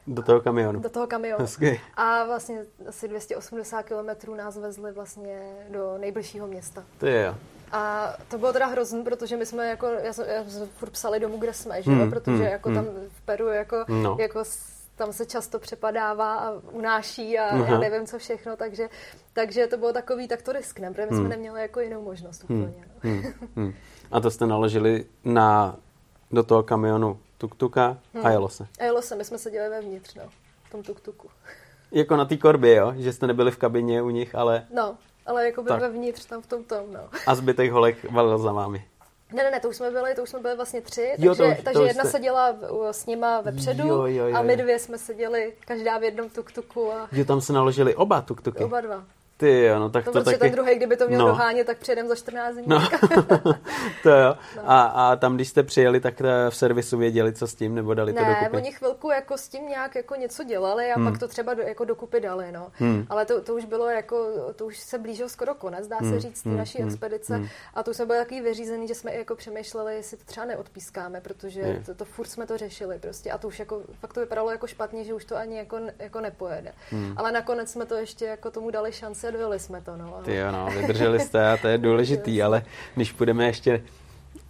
A: Do toho kamionu.
B: Do toho kamionu.
A: Hezky.
B: A vlastně asi 280 kilometrů nás vezli vlastně do nejbližšího města.
A: To je jo.
B: A to bylo teda hrozný, protože my jsme jako, já jsem, já jsem furt psali domů, kde jsme, že hmm, protože hmm, jako hmm. tam v Peru jako, no. jako tam se často přepadává a unáší a uh-huh. já nevím co všechno, takže, takže to bylo takový, tak to riskneme, protože my jsme hmm. neměli jako jinou možnost hmm. úplně. Hmm.
A: Hmm. A to jste naložili na, do toho kamionu tuk-tuka hmm. a jelo se?
B: A jelo se, my jsme seděli vevnitř, no, v tom tuk-tuku.
A: Jako na té korbě, jo? Že jste nebyli v kabině u nich, ale...
B: No, ale jako by vevnitř tam v tom tom, no.
A: A zbytek holek valil za vámi.
B: Ne, ne, ne, to už jsme byli, to už jsme byli vlastně tři, jo, takže, to už, takže to jedna jste... seděla s nima vepředu jo, jo, jo, a my dvě jsme seděli každá v jednom tuktuku. A...
A: Jo, tam se naložili oba tuktuky.
B: Oba dva.
A: Ty jo, no tak to,
B: to taky... ten druhý, kdyby to měl no. dohánět, tak přijedem za 14 dní. No. [LAUGHS]
A: to jo. No. A, a tam, když jste přijeli, tak eh, v servisu věděli, co s tím, nebo dali
B: ne,
A: to dokupy?
B: Ne, oni chvilku jako s tím nějak jako něco dělali a hmm. pak to třeba do, jako dokupy dali, no. Hmm. Ale to, to, už bylo jako, to už se blížil skoro konec, dá hmm. se říct, hmm. naší hmm. expedice. Hmm. A to jsme byli takový vyřízený, že jsme i jako přemýšleli, jestli to třeba neodpískáme, protože to, to furt jsme to řešili prostě. A to už jako, fakt to vypadalo jako špatně, že už to ani jako, jako nepojede. Hmm. Ale nakonec jsme to ještě jako tomu dali šance a dojeli jsme to, no no.
A: Ty jo, no, vydrželi jste a to je důležitý, ale když půjdeme ještě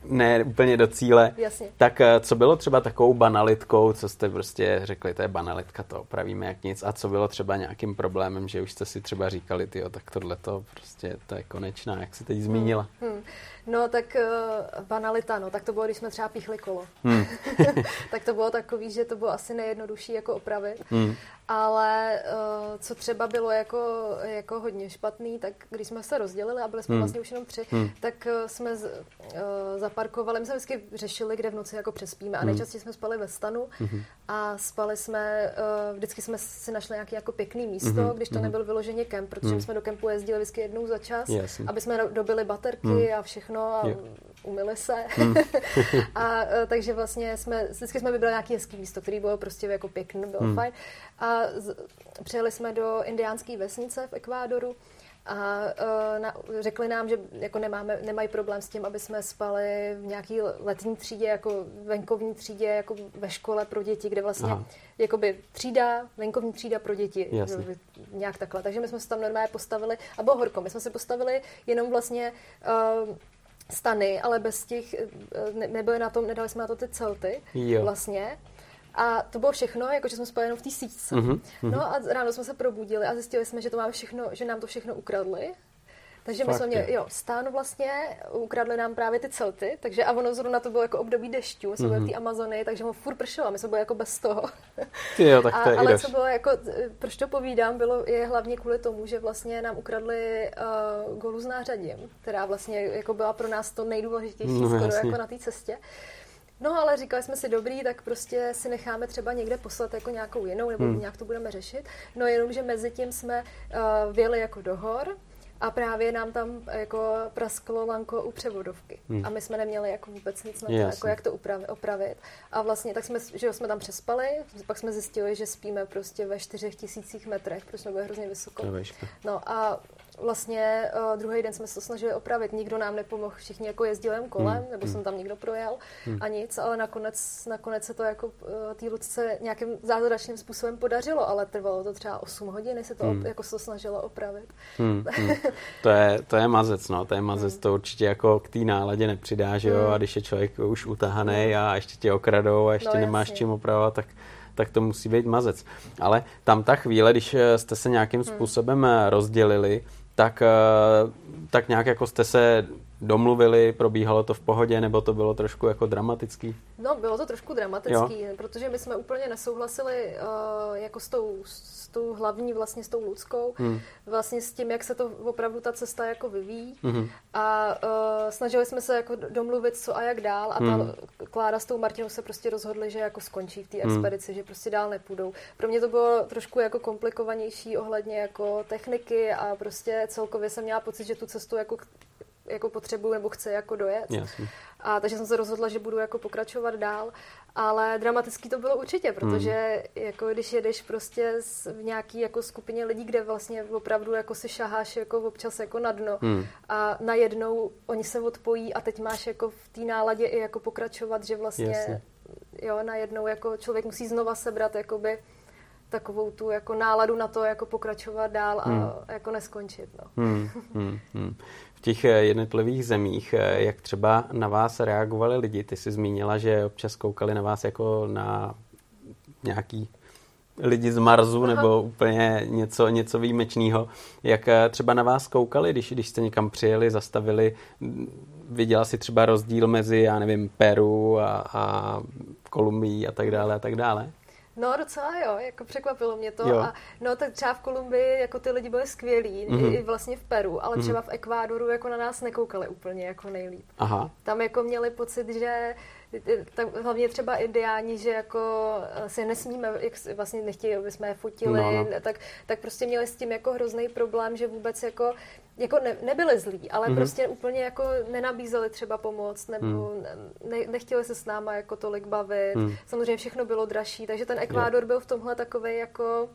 A: ne úplně do cíle,
B: Jasně.
A: tak eh, co bylo třeba takovou banalitkou, co jste prostě řekli, to je banalitka, to opravíme jak nic, a co bylo třeba nějakým problémem, že už jste si třeba říkali, ty tak tohle to prostě to je konečná, jak si teď zmínila. Hmm, hmm.
B: No tak uh, banalita, no tak to bylo, když jsme třeba píchli kolo. Hmm. [LAUGHS] tak to bylo takový, že to bylo asi nejjednodušší jako opravit. Hmm. Ale uh, co třeba bylo jako, jako hodně špatný, tak když jsme se rozdělili a byli jsme hmm. vlastně už jenom tři, hmm. tak uh, jsme z, uh, zaparkovali, my jsme vždycky řešili, kde v noci jako přespíme a hmm. nejčastěji jsme spali ve stanu hmm. a spali jsme, uh, vždycky jsme si našli nějaké jako pěkný místo, hmm. když to hmm. nebyl vyloženě kemp, protože hmm. jsme do kempu jezdili vždycky jednou za čas, yes. aby jsme dobili baterky hmm. a všechno a yeah. umyli se. Hmm. [LAUGHS] a uh, takže vlastně jsme, vždycky jsme vybrali nějaký hezký místo, který bylo prostě jako pěkný, bylo hmm. fajn. A z, přijeli jsme do indiánské vesnice v Ekvádoru a uh, na, řekli nám, že jako nemáme, nemají problém s tím, aby jsme spali v nějaký letní třídě, jako venkovní třídě, jako ve škole pro děti, kde vlastně Aha. jakoby třída, venkovní třída pro děti, Jasně. nějak takhle. Takže my jsme se tam normálně postavili, a bylo horko, my jsme se postavili jenom vlastně uh, stany, ale bez těch, ne, nebyly na tom, nedali jsme na to ty celty jo. vlastně. A to bylo všechno, jakože jsme spali jenom v té síťce. Mm-hmm. No a ráno jsme se probudili a zjistili jsme, že to máme všechno, že nám to všechno ukradli. Takže Fakt my jsme měli, jo, stán vlastně, ukradli nám právě ty celty, takže a ono zrovna to bylo jako období dešťů, jsme mm-hmm. byli v té mhm. Amazony, takže mu furt pršelo, my jsme byli jako bez toho.
A: Ty jo, tak [LAUGHS] to je
B: a, Ale co bylo jako, proč to povídám, bylo je hlavně kvůli tomu, že vlastně nám ukradli uh, golu s nářadím, která vlastně jako byla pro nás to nejdůležitější no, skoro jasně. jako na té cestě. No ale říkali jsme si dobrý, tak prostě si necháme třeba někde poslat jako nějakou jinou, nebo hmm. nějak to budeme řešit. No jenom, že mezi tím jsme uh, vyjeli jako do hor, a právě nám tam jako prasklo lanko u převodovky. Hmm. A my jsme neměli jako vůbec nic na to, jako jak to upravit, opravit. A vlastně tak jsme, že jsme tam přespali, pak jsme zjistili, že spíme prostě ve čtyřech tisících metrech, protože jsme byli hrozně vysoko. No a vlastně uh, druhý den jsme se to snažili opravit. Nikdo nám nepomohl, všichni jako jezdili kolem, hmm. nebo jsem hmm. tam někdo projel hmm. a nic, ale nakonec, nakonec se to jako uh, té Lucce nějakým zázračným způsobem podařilo, ale trvalo to třeba 8 hodin, se to hmm. jako se to snažilo opravit.
A: Hmm. Hmm. [LAUGHS] to, je, to je mazec, no, to je mazec, hmm. to určitě jako k té náladě nepřidá, že jo, hmm. a když je člověk už utahaný hmm. a ještě tě okradou a ještě no, nemáš jasně. čím opravovat, tak tak to musí být mazec. Ale tam ta chvíle, když jste se nějakým hmm. způsobem rozdělili, tak, eh, tak nějak jako jste se domluvili, probíhalo to v pohodě, nebo to bylo trošku jako dramatický?
B: No, bylo to trošku dramatický, jo. protože my jsme úplně nesouhlasili uh, jako s tou, s tou hlavní, vlastně s tou Ludskou, hmm. vlastně s tím, jak se to opravdu ta cesta jako vyvíjí. Hmm. A uh, snažili jsme se jako domluvit, co a jak dál. A ta hmm. Klára s tou Martinou se prostě rozhodli, že jako skončí v té hmm. expedici, hmm. že prostě dál nepůjdou. Pro mě to bylo trošku jako komplikovanější ohledně jako techniky a prostě celkově jsem měla pocit, že tu cestu jako jako potřebuju nebo chci jako dojet. Jasně. A takže jsem se rozhodla, že budu jako pokračovat dál. Ale dramatický to bylo určitě, protože hmm. jako když jedeš prostě v nějaký jako skupině lidí, kde vlastně opravdu jako si šaháš jako občas jako na dno hmm. a najednou oni se odpojí a teď máš jako v té náladě i jako pokračovat, že vlastně Jasně. jo, najednou jako člověk musí znova sebrat jakoby takovou tu jako náladu na to jako pokračovat dál a hmm. jako neskončit. No. Hmm.
A: Hmm. Hmm těch eh, jednotlivých zemích, eh, jak třeba na vás reagovali lidi. Ty jsi zmínila, že občas koukali na vás jako na nějaký lidi z Marsu Aha. nebo úplně něco, něco výjimečného. Jak eh, třeba na vás koukali, když, když jste někam přijeli, zastavili, viděla si třeba rozdíl mezi, já nevím, Peru a, a Kolumbií a tak dále a tak dále?
B: No docela jo, jako překvapilo mě to. Jo. A, no tak třeba v Kolumbii jako ty lidi byli skvělí, mm-hmm. i, i vlastně v Peru, ale mm-hmm. třeba v Ekvádoru jako na nás nekoukali úplně jako nejlíp. Aha. Tam jako měli pocit, že tak hlavně třeba indiáni, že jako eh, si nesmíme, jak vlastně nechtějí, aby jsme je fotili, no, no. Tak, tak prostě měli s tím jako hrozný problém, že vůbec jako jako ne, nebyli zlí, ale mm-hmm. prostě úplně jako nenabízeli třeba pomoc, nebo mm. ne, nechtěli se s náma jako tolik bavit. Mm. Samozřejmě všechno bylo dražší, takže ten Ekvádor yeah. byl v tomhle takový jako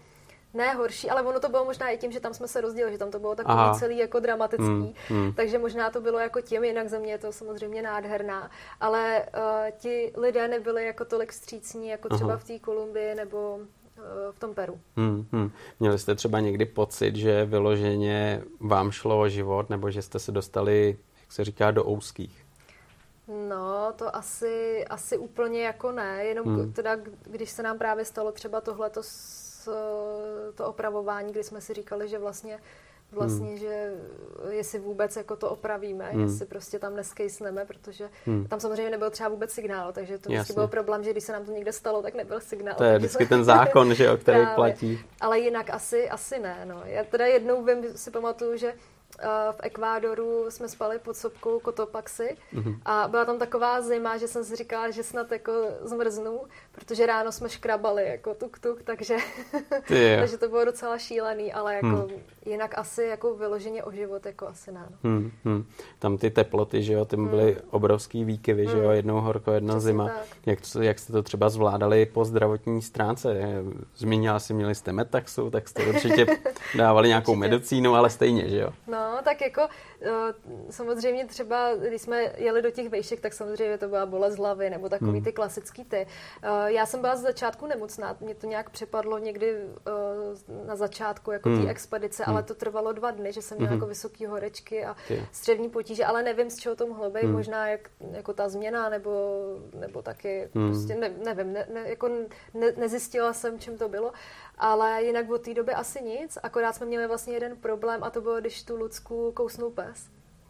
B: ne horší, ale ono to bylo možná i tím, že tam jsme se rozdělili, že tam to bylo takový Aha. celý jako dramatický, mm, mm. takže možná to bylo jako tím, jinak země je to samozřejmě nádherná, ale uh, ti lidé nebyli jako tolik střícní, jako třeba Aha. v té Kolumbii nebo Eh, v tom Peru. Hmm,
A: hmm. Měli jste třeba někdy pocit, že vyloženě vám šlo o život, nebo že jste se dostali, jak se říká, do ouských?
B: No, to asi, asi úplně jako ne, jenom hmm. teda, když se nám právě stalo třeba tohleto to opravování, kdy jsme si říkali, že vlastně vlastně, hmm. že jestli vůbec jako to opravíme, hmm. jestli prostě tam neskejsneme, protože hmm. tam samozřejmě nebyl třeba vůbec signál, takže to vždycky byl problém, že když se nám to někde stalo, tak nebyl signál.
A: To je vždycky ten zákon, že o který [LAUGHS] právě. platí.
B: Ale jinak asi, asi ne. No. Já teda jednou vím, si pamatuju, že v Ekvádoru jsme spali pod sopkou Kotopaxi mm-hmm. a byla tam taková zima, že jsem si říkala, že snad jako zmrznu, protože ráno jsme škrabali jako tuk tuk, takže, [LAUGHS] takže to bylo docela šílený, ale jako hmm. jinak asi jako vyloženě o život jako asi ne. No.
A: Hmm, hmm. Tam ty teploty, že jo, ty byly hmm. obrovský výkyvy, hmm. že jo, hmm. jednou horko, jedna Přesně zima. Jak, jak jste to třeba zvládali po zdravotní stránce? Zmínila si, měli jste metaxu, tak jste určitě [LAUGHS] dávali nějakou určitě. medicínu, ale stejně, že jo?
B: No, tak jako samozřejmě třeba, když jsme jeli do těch vejšek, tak samozřejmě to byla bolest hlavy nebo takový hmm. ty klasický ty. Eh, já jsem byla z začátku nemocná, mě to nějak přepadlo někdy eh, na začátku jako hmm. té expedice, hmm. ale to trvalo dva dny, že jsem měla hmm. jako vysoký horečky a střevní potíže, ale nevím, z čeho to mohlo být, hmm. možná jak, jako ta změna nebo, nebo taky, hmm. prostě ne, nevím, ne, ne, jako ne, nezjistila jsem, čím to bylo, ale jinak od té doby asi nic, akorát jsme měli vlastně jeden problém a to bylo, když tu Lucku kousnul pes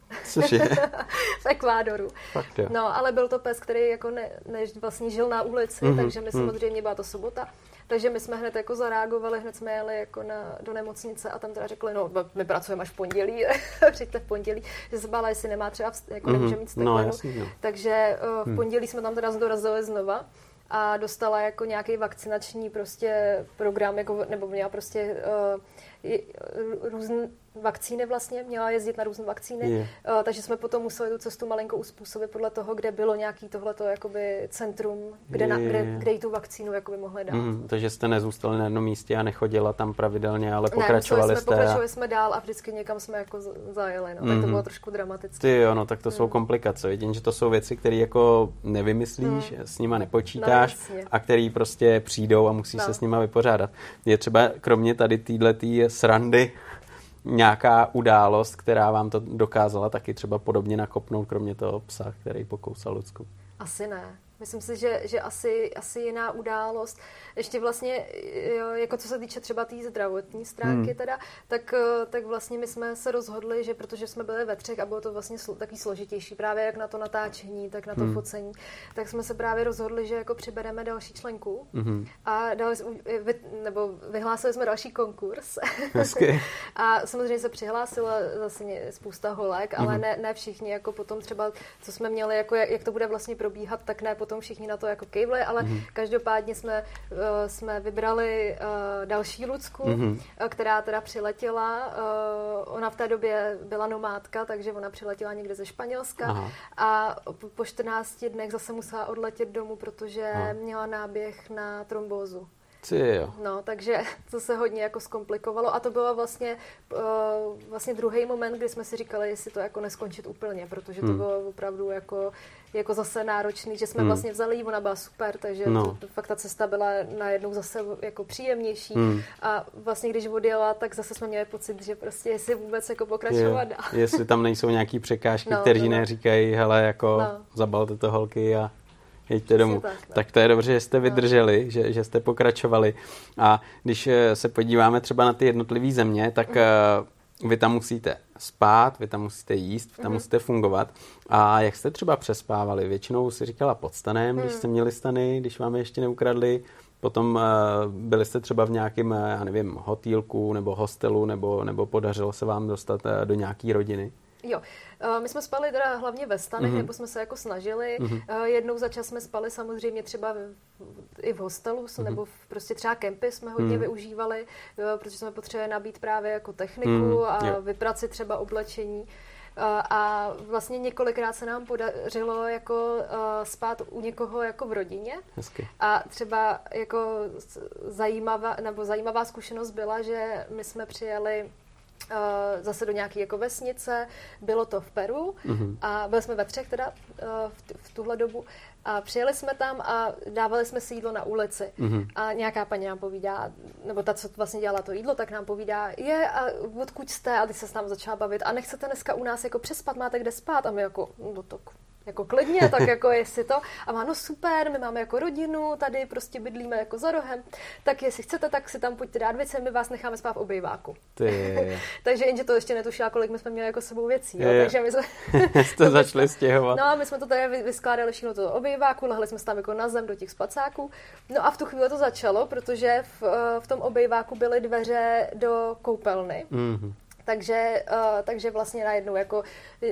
B: pes.
A: Což je? [LAUGHS]
B: v Ekvádoru. Fakt, jo. No, ale byl to pes, který jako ne, ne, vlastně žil na ulici, mm-hmm. takže my mm. samozřejmě byla to sobota. Takže my jsme hned jako zareagovali, hned jsme jeli jako na, do nemocnice a tam teda řekli, no my pracujeme až v pondělí, [LAUGHS] přijďte v pondělí, že se bála, jestli nemá třeba, jako mm-hmm. nemůže mít steklenu. No, jasný, no. Takže uh, v hmm. pondělí jsme tam teda dorazili znova a dostala jako nějaký vakcinační prostě program, jako, nebo měla prostě uh, různý vakcíny vlastně, měla jezdit na různé vakcíny, je. uh, takže jsme potom museli tu cestu malinko uspůsobit podle toho, kde bylo nějaký tohleto jakoby centrum, kde, na, kde, kde jí tu vakcínu jakoby mohli dát. Mm,
A: takže jste nezůstali na jednom místě a nechodila tam pravidelně, ale pokračovali
B: ne,
A: jste.
B: pokračovali a... jsme dál a vždycky někam jsme jako zajeli, no, mm. tak to mhm. bylo trošku dramatické.
A: Ty jo, no tak to mm. jsou mhm. komplikace, vidím, že to jsou věci, které jako nevymyslíš, mm. s nima nepočítáš no, a které prostě přijdou a musíš no. se s nima vypořádat. Je třeba kromě tady této srandy nějaká událost, která vám to dokázala taky třeba podobně nakopnout, kromě toho psa, který pokousal Lucku?
B: Asi ne. Myslím si, že, že asi, asi jiná událost. Ještě vlastně, jako co se týče třeba té tý zdravotní stránky hmm. teda, tak, eh, tak vlastně my jsme se rozhodli, že protože jsme byli ve třech a bylo to vlastně sl- takový složitější, právě jak na to natáčení, tak na to hmm. focení, tak jsme se právě rozhodli, že jako přibereme další členku hmm. a dali, vy, nebo vyhlásili jsme další konkurs. [LAUGHS] a samozřejmě se přihlásila zase spousta holek, ale hmm. ne, ne všichni, jako potom třeba, co jsme měli, jako jak, jak to bude vlastně probíhat, tak ne potom všichni na to jako kejvli, ale mm-hmm. každopádně jsme, uh, jsme vybrali uh, další Lucku, mm-hmm. uh, která teda přiletěla. Uh, ona v té době byla nomádka, takže ona přiletěla někde ze Španělska Aha. a po 14 dnech zase musela odletět domů, protože Aha. měla náběh na trombózu.
A: Ty jo.
B: No, takže [LAUGHS] to se hodně jako zkomplikovalo a to bylo vlastně, uh, vlastně druhý moment, kdy jsme si říkali, jestli to jako neskončit úplně, protože to hmm. bylo opravdu jako, jako zase náročný, že jsme hmm. vlastně vzali jí, ona byla super, takže no. to, to, fakt ta cesta byla najednou zase jako příjemnější hmm. a vlastně když odjela, tak zase jsme měli pocit, že prostě jestli vůbec jako pokračovat dál.
A: Jestli tam nejsou nějaký překážky, no, kteří neříkají, hele, jako no. zabalte to holky a jeďte domů. Tak, no. tak to je dobře, že jste no. vydrželi, no. že, že jste pokračovali. A když eh, se podíváme třeba na ty jednotlivé země, tak mm. Vy tam musíte spát, vy tam musíte jíst, vy tam mm. musíte fungovat. A jak jste třeba přespávali? Většinou si říkala pod stanem, mm. když jste měli stany, když vám je ještě neukradli. Potom uh, byli jste třeba v nějakém, já nevím, hotýlku nebo hostelu, nebo, nebo podařilo se vám dostat uh, do nějaké rodiny?
B: Jo, eh, my jsme spali teda hlavně ve stanech, mm-hmm. nebo jsme se jako snažili. Mm-hmm. Jednou za čas jsme spali samozřejmě třeba i v hostelu, mm-hmm. nebo v, prostě třeba kempy jsme hodně mm-hmm. využívali, eh, protože jsme potřebovali nabít právě jako techniku mm-hmm. a jo. vyprat si třeba oblečení. A vlastně několikrát se nám podařilo jako spát u někoho jako v rodině.
A: Hezky.
B: A třeba jako zajímavá, nebo zajímavá zkušenost byla, že my jsme přijeli zase do nějaké jako vesnice, bylo to v Peru mm-hmm. a byli jsme ve třech teda uh, v, t- v tuhle dobu a přijeli jsme tam a dávali jsme si jídlo na ulici mm-hmm. a nějaká paní nám povídá, nebo ta, co vlastně dělala to jídlo, tak nám povídá, je a odkud jste a ty se s námi začala bavit a nechcete dneska u nás jako přespat, máte kde spát a my jako, no to jako klidně, tak [LAUGHS] jako jestli to. A má, no super, my máme jako rodinu, tady prostě bydlíme jako za rohem, tak jestli chcete, tak si tam pojďte dát věci, my vás necháme spát v obejváku. [LAUGHS] takže jenže to ještě netušila, kolik my jsme měli jako sebou věcí. Jo? Takže my jsme... [LAUGHS]
A: Jste začali stěhovat.
B: No a my jsme to tady vyskládali všechno to obejváku, lehli jsme tam jako na zem do těch spacáků. No a v tu chvíli to začalo, protože v, v tom obejváku byly dveře do koupelny. Mm-hmm. Takže, uh, takže vlastně najednou jako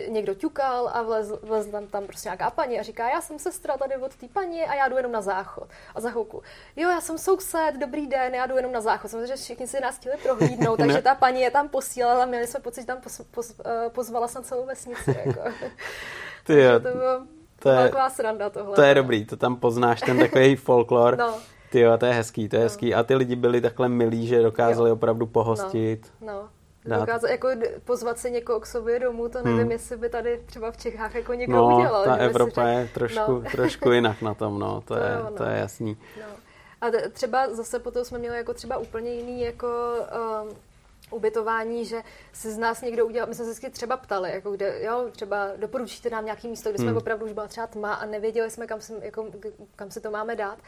B: někdo ťukal a vlez, vlez tam, tam prostě nějaká paní a říká, já jsem sestra tady od té paní a já jdu jenom na záchod. A za chvilku, jo, já jsem soused, dobrý den, já jdu jenom na záchod. Samozřejmě, že všichni si nás chtěli prohlídnout, [LAUGHS] takže ta paní je tam posílala, měli jsme pocit, že tam pos, pos, uh, pozvala jsem celou vesnici. Jako.
A: Ty [LAUGHS] to bylo
B: to je, taková sranda tohle.
A: To je dobrý, to tam poznáš ten takový [LAUGHS] folklor. No. Ty jo, to je hezký, to je no. hezký. A ty lidi byli takhle milí, že dokázali jo. opravdu pohostit.
B: No, no dát. Dokázat, jako pozvat se někoho k sobě domů, to nevím, hmm. jestli by tady třeba v Čechách jako někdo
A: no,
B: udělal.
A: ta Evropa řek... je trošku, no. trošku jinak na tom, no, to, [LAUGHS] to, je, no. to je jasný. No.
B: A třeba zase potom jsme měli jako třeba úplně jiný jako um, ubytování, že si z nás někdo udělal, my jsme se vždycky třeba ptali, jako kde, jo, třeba doporučíte nám nějaký místo, kde jsme hmm. opravdu už byla třeba tma a nevěděli jsme, kam, si, jako, kam si to máme dát.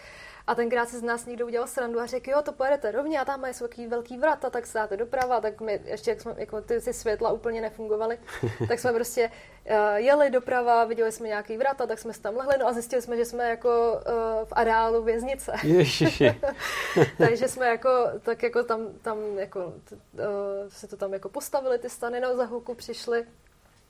B: A tenkrát se z nás někdo udělal srandu a řekl, jo, to pojedete rovně a tam jsou takový velký vrata, tak státe doprava, tak my ještě, jak jsme, jako ty si světla úplně nefungovaly, [LAUGHS] tak jsme prostě uh, jeli doprava, viděli jsme nějaký vrata, tak jsme se tam lehli, no a zjistili jsme, že jsme jako uh, v areálu věznice. [LAUGHS] Takže jsme jako, tak jako tam, tam jako, uh, se to tam jako postavili ty stany, no za chvilku přišli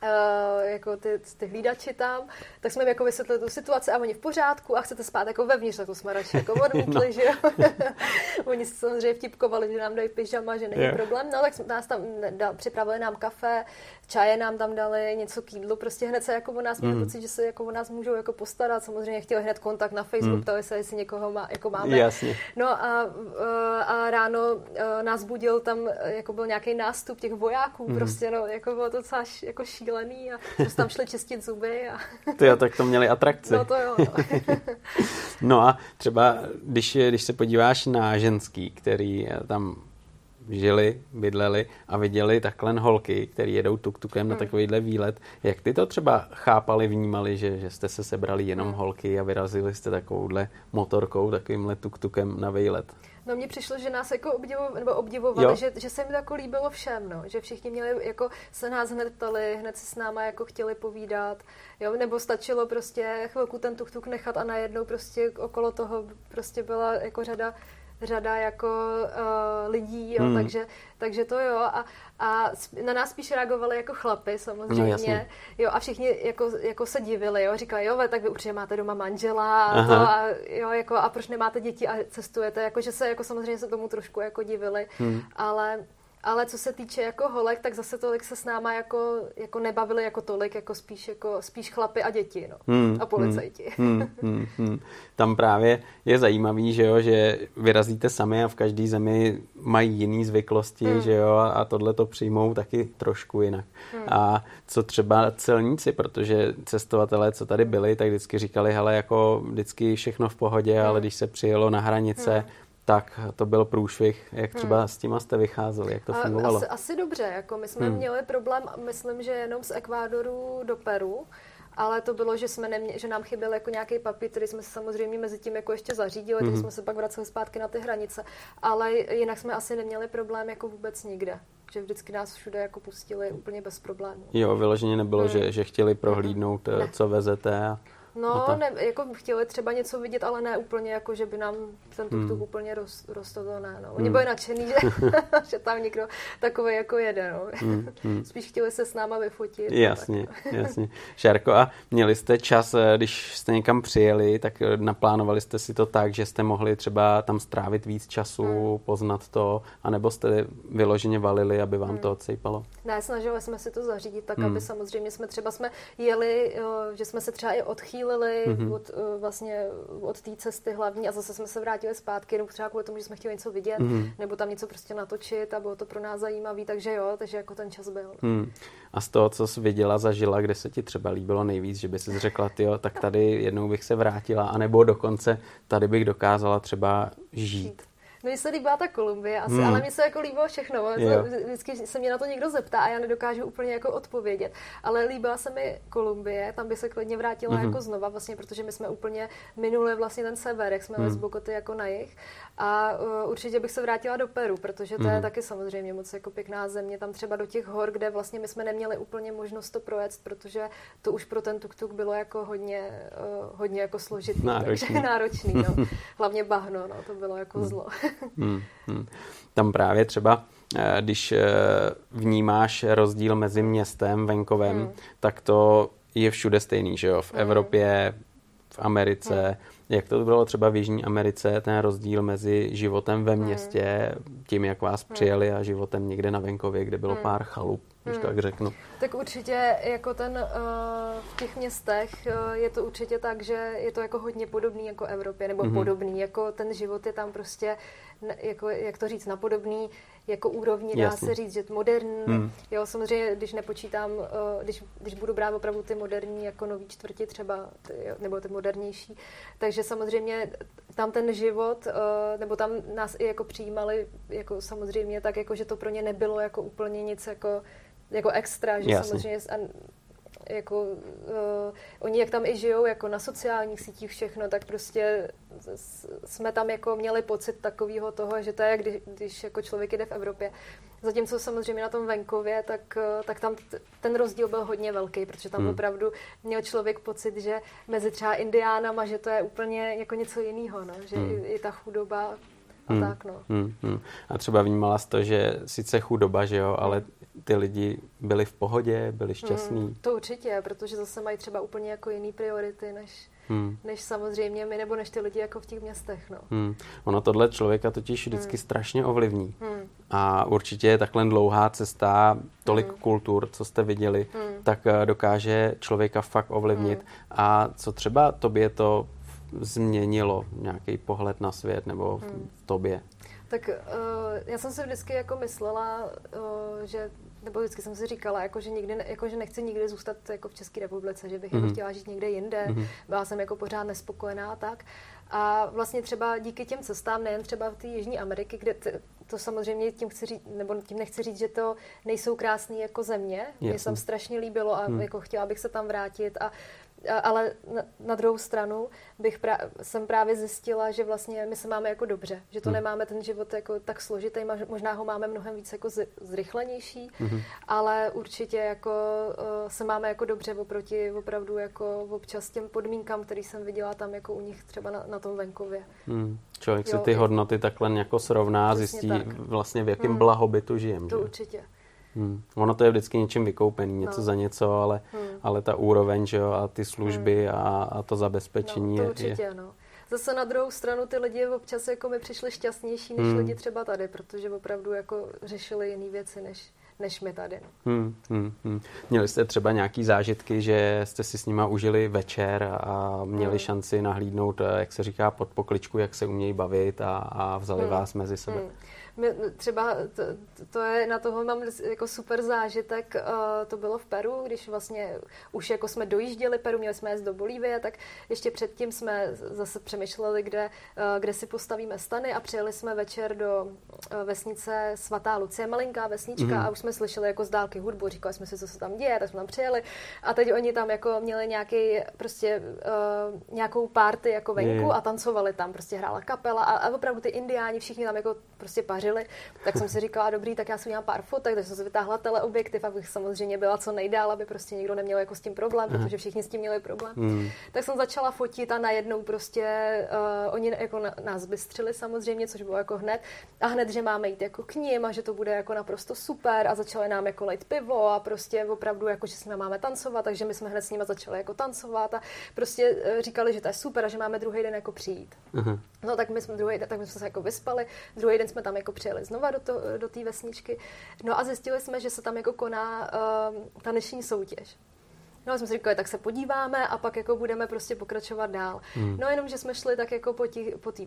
B: Uh, jako ty, ty hlídači tam, tak jsme jim jako vysvětlili tu situaci a oni v pořádku a chcete spát jako vevnitř, tak to jsme radši jako odmítli, [LAUGHS] no. že jo. [LAUGHS] oni se samozřejmě vtipkovali, že nám dají pyžama, že není yeah. problém, no tak nás tam da, připravili nám kafe, čaje nám tam dali, něco k jídlu, prostě hned se jako o nás mm. pocit, že se jako o nás můžou jako postarat, samozřejmě chtěli hned kontakt na Facebook, mm. ptali se, jestli někoho má, jako máme.
A: Jasně.
B: No a, eh, a ráno eh, nás budil tam, jako byl nějaký nástup těch vojáků, mm. prostě no, jako bylo to docela jako šílený a jsme [LAUGHS] tam šli čistit zuby. A...
A: Ty jo, tak to měli atrakci.
B: No to jo. No. [LAUGHS]
A: no a třeba, když, když se podíváš na ženský, který tam žili, bydleli a viděli takhle holky, které jedou tuk-tukem hmm. na takovýhle výlet. Jak ty to třeba chápali, vnímali, že, že jste se sebrali jenom hmm. holky a vyrazili jste takovouhle motorkou, takovýmhle tuk-tukem na výlet?
B: No mně přišlo, že nás jako obdivovali, nebo obdivovali, že, že se jim to jako líbilo všem, no. že všichni měli, jako se nás hned ptali, hned si s náma jako chtěli povídat, jo, nebo stačilo prostě chvilku ten tuk-tuk nechat a najednou prostě okolo toho prostě byla jako řada řada jako uh, lidí, jo, hmm. takže, takže to jo. A, a na nás spíš reagovali jako chlapy samozřejmě. No, jo, a všichni jako, jako se divili, jo, říkali, jo, tak vy určitě máte doma manžela a, to, a, jo, jako, a proč nemáte děti a cestujete, jako, že se jako samozřejmě se tomu trošku jako divili, hmm. ale ale co se týče jako holek, tak zase tolik se s náma jako, jako nebavili jako tolik, jako spíš, jako spíš chlapy a děti, no. Hmm, a policajti.
A: Hmm, hmm, hmm. Tam právě je zajímavý, že jo, že vyrazíte sami a v každé zemi mají jiné zvyklosti, hmm. že jo, a tohle to přijmou taky trošku jinak. Hmm. A co třeba celníci, protože cestovatelé, co tady byli, tak vždycky říkali, hele, jako vždycky všechno v pohodě, hmm. ale když se přijelo na hranice, hmm tak to byl průšvih. Jak třeba hmm. s tím jste vycházeli, jak to fungovalo?
B: Asi, asi dobře, jako my jsme hmm. měli problém, myslím, že jenom z Ekvádoru do Peru, ale to bylo, že, jsme nemě, že nám chyběl jako nějaký papír, který jsme se samozřejmě mezi tím jako ještě zařídili, mm-hmm. takže jsme se pak vraceli zpátky na ty hranice. Ale jinak jsme asi neměli problém jako vůbec nikde že vždycky nás všude jako pustili úplně bez problémů.
A: Jo, vyloženě nebylo, hmm. že, že chtěli prohlídnout, ne. co vezete a
B: No, no ne, jako chtěli třeba něco vidět, ale ne úplně jako, že by nám ten tuk hmm. úplně roz, rostl, to ne. No. Oni hmm. byli nadšený, že, [LAUGHS] [LAUGHS] že tam někdo takový jako jede. No. Hmm. Hmm. [LAUGHS] Spíš chtěli se s náma vyfotit.
A: Jasně, tak, no. jasně. Šárko, a měli jste čas, eh, když jste někam přijeli, tak eh, naplánovali jste si to tak, že jste mohli třeba tam strávit víc času, hmm. poznat to, anebo jste vyloženě valili, aby vám hmm. to odsejpalo?
B: Ne, snažili jsme si to zařídit tak, hmm. aby samozřejmě jsme třeba jsme jeli, eh, že jsme se třeba i odchýlili odchýlili mm-hmm. od, uh, vlastně od té cesty hlavní a zase jsme se vrátili zpátky, nebo třeba kvůli tomu, že jsme chtěli něco vidět, mm-hmm. nebo tam něco prostě natočit a bylo to pro nás zajímavé, takže jo, takže jako ten čas byl. Mm.
A: A z toho, co jsi viděla, zažila, kde se ti třeba líbilo nejvíc, že by si řekla, jo, tak tady jednou bych se vrátila, anebo dokonce tady bych dokázala třeba žít.
B: Mně se líbila ta Kolumbie asi, hmm. ale mně se jako líbilo všechno. Jo. Vždycky se mě na to někdo zeptá a já nedokážu úplně jako odpovědět. Ale líbila se mi Kolumbie, tam by se klidně vrátila hmm. jako znova, vlastně, protože my jsme úplně minuli vlastně ten sever, jak jsme hmm. z Bogoty jako na jich. A uh, určitě bych se vrátila do Peru, protože to hmm. je taky samozřejmě moc jako pěkná země. Tam třeba do těch hor, kde vlastně my jsme neměli úplně možnost to projet, protože to už pro ten tuk-tuk bylo jako hodně, uh, hodně jako složitý. Náročný. Takže [LAUGHS] náročný, no. [LAUGHS] Hlavně bahno, no, to bylo jako hmm. zlo. [LAUGHS]
A: hmm. Hmm. Tam právě třeba eh, když vnímáš rozdíl mezi městem, venkovem, hmm. tak to je všude stejný, že jo? V hmm. Evropě, v Americe, hmm jak to bylo třeba v Jižní Americe, ten rozdíl mezi životem ve hmm. městě, tím, jak vás hmm. přijeli a životem někde na venkově, kde bylo hmm. pár chalup, když hmm. tak řeknu.
B: Tak určitě jako ten uh, v těch městech uh, je to určitě tak, že je to jako hodně podobný jako Evropě, nebo hmm. podobný, jako ten život je tam prostě, jako, jak to říct, napodobný jako úrovni, dá Jasně. se říct, že moderní. Hmm. Jo, samozřejmě, když nepočítám, uh, když, když budu brát opravdu ty moderní, jako nový čtvrti třeba, nebo ty modernější, takže samozřejmě tam ten život, uh, nebo tam nás i jako přijímali, jako samozřejmě tak, jako že to pro ně nebylo jako úplně nic jako, jako extra, že Jasně. samozřejmě jako uh, oni jak tam i žijou jako na sociálních sítích všechno, tak prostě jsme tam jako měli pocit takového toho, že to je, když, když jako člověk jde v Evropě. Zatímco samozřejmě na tom venkově, tak, uh, tak tam t- ten rozdíl byl hodně velký, protože tam hmm. opravdu měl člověk pocit, že mezi třeba indiánama, že to je úplně jako něco jiného, no? že hmm. i, i ta chudoba a hmm. tak, no.
A: Hmm. Hmm. A třeba vnímala jsi to, že sice chudoba, že jo, ale ty lidi byli v pohodě, byli šťastní? Hmm,
B: to určitě, protože zase mají třeba úplně jako jiný priority, než, hmm. než samozřejmě my, nebo než ty lidi jako v těch městech. No.
A: Hmm. Ono tohle člověka totiž vždycky hmm. strašně ovlivní. Hmm. A určitě je takhle dlouhá cesta, tolik hmm. kultur, co jste viděli, hmm. tak eh, dokáže člověka fakt ovlivnit. Hmm. A co třeba tobě to změnilo, nějaký pohled na svět nebo v, hmm. v tobě?
B: Tak uh, já jsem si vždycky jako myslela, uh, že nebo vždycky jsem si říkala, jako, že, nikdy, jako, že nechci nikdy zůstat jako v České republice, že bych mm-hmm. chtěla žít někde jinde. Mm-hmm. Byla jsem jako pořád nespokojená a tak. A vlastně třeba díky těm cestám, nejen třeba v té Jižní Ameriky, kde t- to samozřejmě tím chci říct, nebo tím nechci říct, že to nejsou krásné jako země. Mně se strašně líbilo a hmm. jako chtěla bych se tam vrátit a ale na, na druhou stranu bych pra, jsem právě zjistila, že vlastně my se máme jako dobře, že to hmm. nemáme ten život jako tak složitý, možná ho máme mnohem víc jako z, zrychlenější, hmm. ale určitě jako uh, se máme jako dobře oproti opravdu jako občas těm podmínkám, který jsem viděla tam jako u nich třeba na, na tom venkově.
A: Hmm. Člověk jo, si ty hodnoty takhle jako srovná, zjistí tak. vlastně v jakém hmm. blahobytu žijem.
B: To že? určitě.
A: Hmm. Ono to je vždycky něčím vykoupený, něco no. za něco, ale, hmm. ale ta úroveň že jo, a ty služby hmm. a, a to zabezpečení
B: no, to určitě, je... No. Zase na druhou stranu ty lidi občas jako mi přišli šťastnější než hmm. lidi třeba tady, protože opravdu jako řešili jiné věci než, než my tady. No.
A: Hmm, hmm, hmm. Měli jste třeba nějaký zážitky, že jste si s nima užili večer a měli hmm. šanci nahlídnout, eh, jak se říká, pod pokličku, jak se umějí bavit a, a vzali hmm. vás mezi sebe? Hmm
B: třeba to, to je, na toho mám jako super zážitek, uh, to bylo v Peru, když vlastně už jako jsme dojížděli Peru, měli jsme jít do Bolívie, tak ještě předtím jsme zase přemýšleli, kde, uh, kde si postavíme stany a přijeli jsme večer do uh, vesnice Svatá Lucie, malinká vesnička mm. a už jsme slyšeli jako z dálky hudbu, říkali jsme si, co se tam děje, tak jsme tam přijeli a teď oni tam jako měli nějaký prostě uh, nějakou party jako venku mm. a tancovali tam, prostě hrála kapela a, a opravdu ty indiáni všichni tam jako prostě pařili vařili, tak jsem si říkala, dobrý, tak já si udělám pár fotek, takže jsem si vytáhla teleobjektiv, abych samozřejmě byla co nejdál, aby prostě nikdo neměl jako s tím problém, protože všichni s tím měli problém. Hmm. Tak jsem začala fotit a najednou prostě uh, oni jako na, nás bystřili samozřejmě, což bylo jako hned. A hned, že máme jít jako k ním a že to bude jako naprosto super a začali nám jako lejt pivo a prostě opravdu jako, že s nimi máme tancovat, takže my jsme hned s nimi začali jako tancovat a prostě uh, říkali, že to je super a že máme druhý den jako přijít. Uh-huh. No tak my jsme druhý tak my jsme se jako vyspali, druhý den jsme tam jako přijeli znova do, to, do té vesničky. No a zjistili jsme, že se tam jako koná uh, taneční soutěž. No a jsme si říkali, tak se podíváme a pak jako budeme prostě pokračovat dál. Hmm. No jenom, že jsme šli tak jako po té po uh,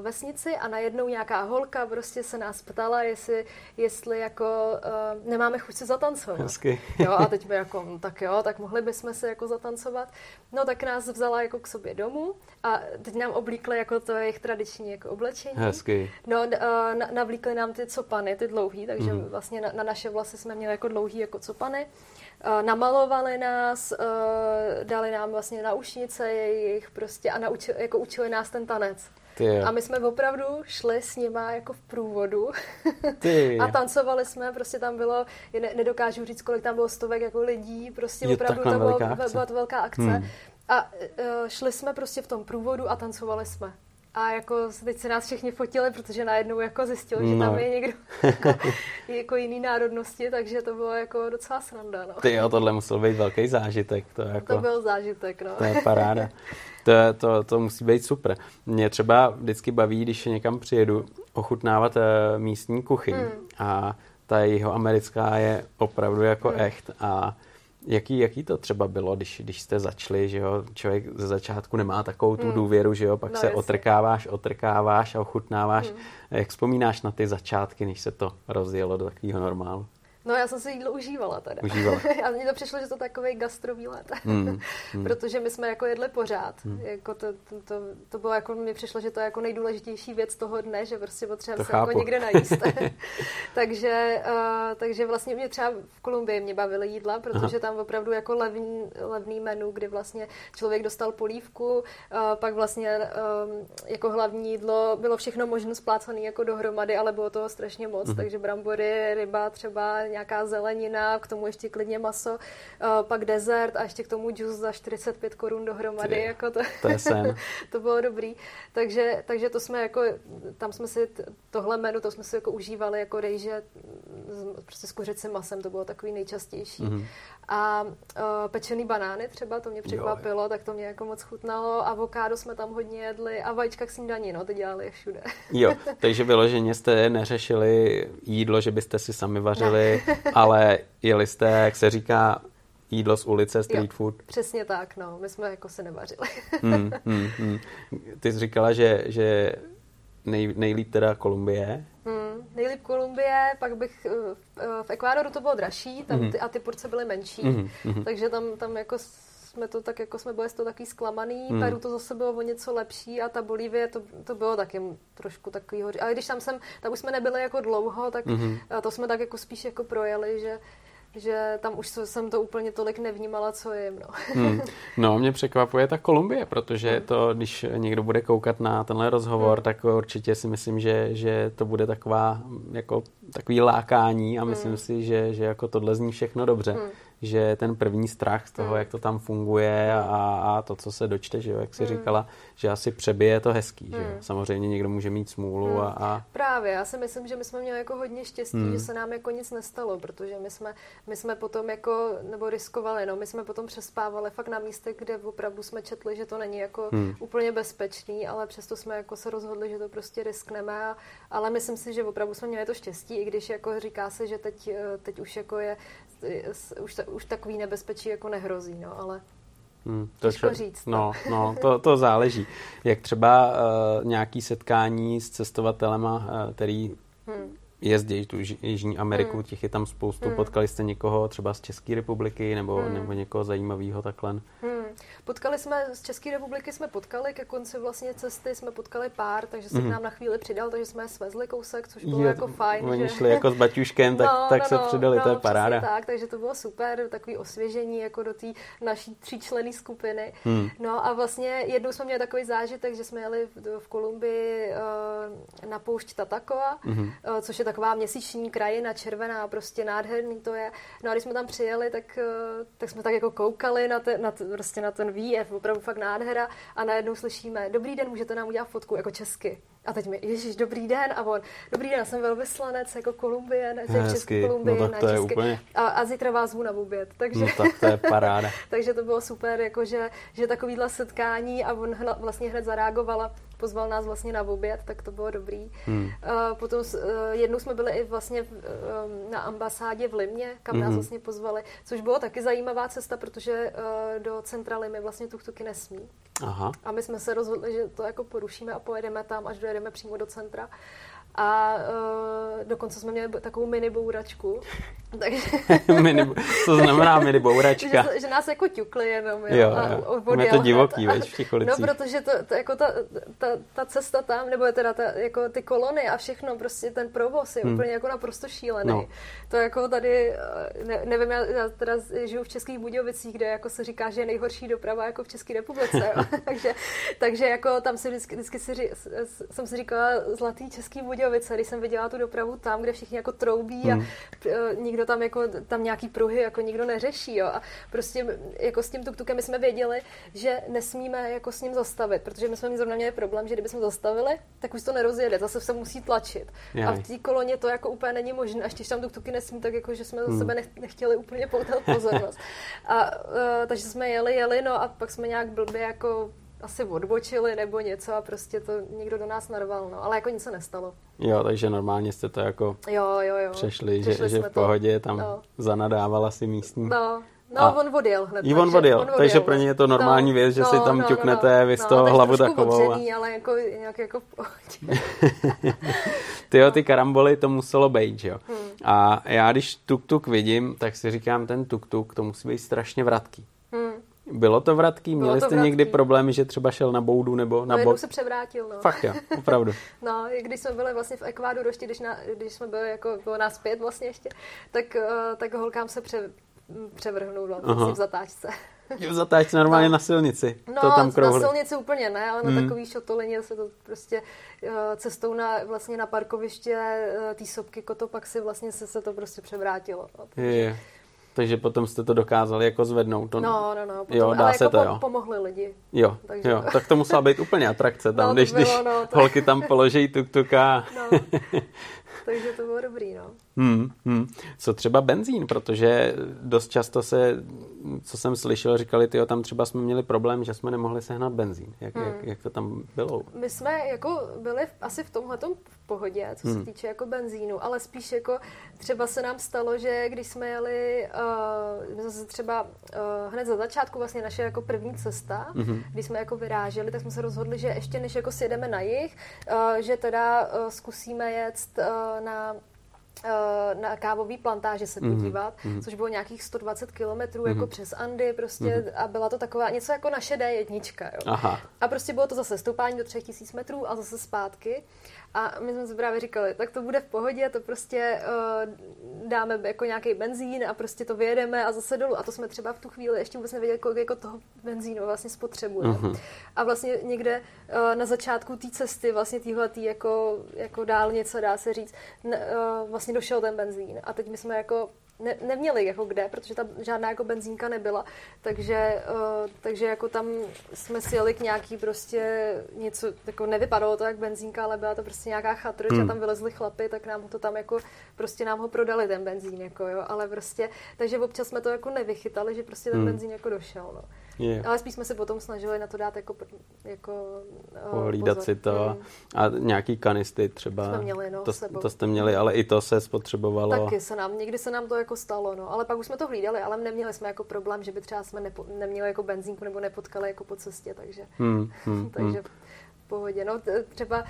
B: vesnici a najednou nějaká holka prostě se nás ptala, jestli, jestli jako uh, nemáme chuť se zatancovat.
A: Hezky.
B: jo, a teď [LAUGHS] by jako, no, tak jo, tak mohli bychom se jako zatancovat. No tak nás vzala jako k sobě domů a teď nám oblíkli jako to jejich tradiční jako oblečení.
A: Hezky.
B: No, uh, navlíkli nám ty copany, ty dlouhý, takže hmm. vlastně na, na naše vlasy jsme měli jako dlouhý jako copany. Uh, namalovali nás, uh, dali nám vlastně naušnice jejich prostě a naučili, jako učili nás ten tanec. Ty. A my jsme opravdu šli s nima jako v průvodu [LAUGHS] Ty. a tancovali jsme, prostě tam bylo, ne, nedokážu říct, kolik tam bylo stovek jako lidí, prostě je opravdu to bylo, byla to velká akce. Hmm. A uh, šli jsme prostě v tom průvodu a tancovali jsme. A jako teď se nás všichni fotili, protože najednou jako zjistili, no. že tam no. je někdo [LAUGHS] jako, jako jiný národnosti, takže to bylo jako docela sranda. No.
A: Ty jo, tohle musel být velký zážitek. To, jako,
B: to byl zážitek, no.
A: To je paráda. [LAUGHS] To, to, to musí být super. Mě třeba vždycky baví, když někam přijedu, ochutnávat uh, místní kuchyň. Hmm. A ta jeho americká je opravdu jako hmm. echt. A Jaký, jaký to třeba bylo, když, když jste začali, že jo, člověk ze začátku nemá takovou tu hmm. důvěru, že jo, pak no, se jasně. otrkáváš, otrkáváš a ochutnáváš. Hmm. Jak vzpomínáš na ty začátky, než se to rozjelo do takového normálu?
B: No já jsem si jídlo užívala teda.
A: Užívala. [LAUGHS]
B: a mně to přišlo, že to takový gastrovýlet. Mm, [LAUGHS] mm. Protože my jsme jako jedli pořád. Mm. Jako to, to, to, to, bylo jako, mi přišlo, že to je jako nejdůležitější věc toho dne, že prostě potřebujeme se jako někde najíst. [LAUGHS] takže, uh, takže vlastně mě třeba v Kolumbii mě bavily jídla, protože Aha. tam opravdu jako levný, levný menu, kdy vlastně člověk dostal polívku, uh, pak vlastně um, jako hlavní jídlo bylo všechno možno splácané jako dohromady, ale bylo toho strašně moc, mm. takže brambory, ryba třeba, nějaká zelenina, k tomu ještě klidně maso, uh, pak dezert a ještě k tomu džus za 45 korun dohromady. Ty, jako to,
A: to, je sen. [LAUGHS]
B: to bylo dobrý. Takže, takže to jsme jako, tam jsme si tohle menu, to jsme si jako užívali jako rejže prostě s kuřecím masem, to bylo takový nejčastější. Mm-hmm. A uh, pečený banány třeba, to mě překvapilo, jo. tak to mě jako moc chutnalo. Avokádo jsme tam hodně jedli a vajíčka k snídaní, no, to dělali všude.
A: jo, [LAUGHS] takže vyloženě jste neřešili jídlo, že byste si sami vařili, ale jeli jste, jak se říká, jídlo z ulice, street jo, food.
B: Přesně tak, no. My jsme jako se nevařili. [LAUGHS]
A: hmm, hmm, hmm. Ty jsi říkala, že, že nej, nejlíp teda Kolumbie.
B: Hmm, nejlíp Kolumbie, pak bych eh, v, v Ekvádoru to bylo dražší tam hmm. ty, a ty porce byly menší, hmm. takže tam, tam jako jsme to tak jako jsme byli z toho taky zklamaný, hmm. Peru to zase bylo o něco lepší a ta Bolívie to, to bylo taky trošku takový Ale když tam jsem, tam už jsme nebyli jako dlouho, tak hmm. to jsme tak jako spíš jako projeli, že že tam už jsem to úplně tolik nevnímala, co jim. No,
A: hmm. no mě překvapuje ta Kolumbie, protože hmm. to, když někdo bude koukat na tenhle rozhovor, hmm. tak určitě si myslím, že, že to bude taková, jako, takový lákání a myslím hmm. si, že, že jako tohle zní všechno dobře. Hmm že ten první strach z toho, mm. jak to tam funguje a, a to, co se dočte, že jo, jak jsi mm. říkala, že asi přebije to hezký, mm. že jo. Hmm. Samozřejmě někdo může mít smůlu mm. a, a...
B: Právě, já si myslím, že my jsme měli jako hodně štěstí, mm. že se nám jako nic nestalo, protože my jsme, my jsme potom jako, nebo riskovali, no, my jsme potom přespávali fakt na místech, kde opravdu jsme četli, že to není jako mm. úplně bezpečný, ale přesto jsme jako se rozhodli, že to prostě riskneme, a, ale myslím si, že opravdu jsme měli to štěstí, i když jako říká se, že teď, teď už jako je už, už takový nebezpečí jako nehrozí, no, ale Hmm, to Těžko říct.
A: No, no to, to záleží. Jak třeba uh, nějaký setkání s cestovatelema, uh, který hmm jezdí tu Jižní Ameriku, hmm. těch je tam spoustu. Hmm. Potkali jste někoho třeba z České republiky nebo, hmm. nebo někoho zajímavého takhle? Hmm.
B: Potkali jsme, z České republiky jsme potkali, ke konci vlastně cesty jsme potkali pár, takže se hmm. k nám na chvíli přidal, takže jsme svezli kousek, což bylo je, jako fajn.
A: Oni že... šli jako s baťuškem, tak, no, tak no, se no, přidali, no, to je paráda.
B: tak, takže to bylo super, takový osvěžení jako do té naší tříčlenné skupiny. Hmm. No a vlastně jednou jsme měli takový zážitek, že jsme jeli v, v Kolumbii uh, na poušť Tatakoa, hmm. uh, což je taková měsíční krajina, červená, prostě nádherný to je. No a když jsme tam přijeli, tak, eh, tak jsme tak jako koukali na, te, na, prostě na ten výjev, opravdu fakt nádhera a najednou slyšíme, dobrý den, můžete nám udělat fotku, jako česky. A teď mi, ježiš, dobrý den, a on, dobrý den, jsem velvyslanec jako Kolumbie, ne, z České Kolumbie,
A: no, tak to
B: na
A: je úplně...
B: a, a, zítra vás zvu na oběd, takže...
A: No, tak to je paráda. [LAUGHS]
B: takže to bylo super, jako že, že takovýhle setkání a on hla, vlastně hned zareagovala, pozval nás vlastně na oběd, tak to bylo dobrý. Hmm. Uh, potom uh, jednou jsme byli i vlastně v, uh, na ambasádě v Limě, kam hmm. nás vlastně pozvali, což bylo taky zajímavá cesta, protože uh, do centra Limy vlastně tuk-tuky nesmí. Aha. A my jsme se rozhodli, že to jako porušíme a pojedeme tam, až dojedeme přímo do centra. A uh, dokonce jsme měli takovou mini bouračku. [LAUGHS]
A: Takže... [LAUGHS] mini, co znamená mini bouračka? [LAUGHS]
B: že, že, nás jako ťukli jenom. Jo,
A: jo, jo. A je to divoký, veď, v těch
B: ulicích. No, protože to, to, jako ta, ta, ta, cesta tam, nebo teda ta, jako ty kolony a všechno, prostě ten provoz je hmm. úplně jako naprosto šílený. No. To jako tady, eh, ne, nevím, já, já teda žiju v Českých Budějovicích, kde jako se říká, že je nejhorší doprava jako v České republice. takže, takže jako tam si vždycky, vždycky si, jsem si říkala zlatý Český Budějovice Budějovice, když jsem viděla tu dopravu tam, kde všichni jako troubí hmm. a uh, nikdo tam jako, tam nějaký pruhy jako nikdo neřeší, jo. A prostě jako s tím tuktukem my jsme věděli, že nesmíme jako s ním zastavit, protože my jsme zrovna měli problém, že kdybychom zastavili, tak už to nerozjede, zase se musí tlačit. Jaj. A v té koloně to jako úplně není možné, až když tam tuktuky nesmí, tak jako, že jsme hmm. za sebe nechtěli úplně poutat pozornost. [LAUGHS] A uh, takže jsme jeli, jeli, no a pak jsme nějak blbě jako asi odbočili nebo něco a prostě to někdo do nás narval, no. Ale jako nic se nestalo.
A: Jo, takže normálně jste to jako
B: jo, jo, jo.
A: přešli, že, že v pohodě to. tam no. zanadávala si místní.
B: No, No, a on odjel hned.
A: I on odjel, on takže pro ně je to normální no, věc, že no, si tam no, ťuknete, no, vy z toho no, hlavu takovou.
B: Obřený, ale jako, nějak jako [LAUGHS]
A: Ty ty karamboly to muselo být, jo. Hmm. A já když tuk-tuk vidím, tak si říkám, ten tuk-tuk, to musí být strašně vratký. Hmm. Bylo to vratký? Měli Bylo to jste vratký. někdy problémy, že třeba šel na boudu nebo na no, bok?
B: se převrátil, no.
A: Fakt jo, opravdu. [LAUGHS]
B: no, když jsme byli vlastně v Ekvádoru, ještě když, na, když jsme byli jako, bylo nás pět vlastně ještě, tak, uh, tak holkám se pře, převrhnul vlastně v zatáčce. [LAUGHS]
A: v zatáčce normálně no. na silnici.
B: No, to tam krouhli. na silnici úplně ne, ale na takový šotolině se to prostě uh, cestou na, vlastně na parkoviště uh, té sopky Kotopak si vlastně se, se to prostě převrátilo. No,
A: takže... je. Takže potom jste to dokázali jako zvednout. To...
B: No, no, no. Potom,
A: jo, dá
B: ale
A: se
B: jako
A: to, jo.
B: pomohli lidi.
A: Jo, takže... jo, tak to musela být úplně atrakce tam, no, když, bylo, když no, to... holky tam položí tuk-tuka. No. [LAUGHS]
B: takže to bylo dobrý, no.
A: Hmm, hmm. Co třeba benzín, protože dost často se, co jsem slyšel, říkali, tyjo, tam třeba jsme měli problém, že jsme nemohli sehnat benzín. Jak, hmm. jak, jak to tam bylo?
B: My jsme jako byli asi v tomhle v pohodě, co hmm. se týče jako benzínu, ale spíš jako třeba se nám stalo, že když jsme jeli uh, zase třeba uh, hned za začátku vlastně naše jako první cesta, hmm. když jsme jako vyráželi, tak jsme se rozhodli, že ještě než jako sjedeme na jich, uh, že teda uh, zkusíme jet uh, na na kávový plantáže se mhm, podívat, mm-hmm. což bylo nějakých 120 kilometrů mm-hmm. jako přes Andy prostě mm-hmm. a byla to taková něco jako naše D1, jo. Aha. A prostě bylo to zase stoupání do 3000 metrů a zase zpátky. A my jsme si právě říkali, tak to bude v pohodě, to prostě uh, dáme jako nějaký benzín a prostě to vyjedeme a zase dolů. A to jsme třeba v tu chvíli ještě vůbec nevěděli, kolik jako toho benzínu vlastně spotřebujeme. Uh-huh. A vlastně někde uh, na začátku té cesty, vlastně týhletý jako, jako dálnice, dá se říct, uh, vlastně došel ten benzín. A teď my jsme jako ne, neměli jako kde, protože tam žádná jako benzínka nebyla, takže, uh, takže jako tam jsme si jeli k nějaký prostě něco, jako nevypadalo to jak benzínka, ale byla to prostě nějaká chatrč hmm. a tam vylezli chlapy, tak nám ho to tam jako, prostě nám ho prodali ten benzín, jako jo, ale prostě, takže občas jsme to jako nevychytali, že prostě ten hmm. benzín jako došel, no. Yeah. Ale spíš jsme se potom snažili na to dát jako, jako
A: eh, Pohlídat si to mm. a nějaký kanisty třeba.
B: Jsme měli, no,
A: to, to jste měli, ale i to se spotřebovalo.
B: Taky se nám, někdy se nám to jako stalo, no, ale pak už jsme to hlídali, ale neměli jsme jako problém, že by třeba jsme nepo, neměli jako benzínku nebo nepotkali jako po cestě, takže, hmm, hmm, [LAUGHS] takže hmm pohodě. No, třeba uh,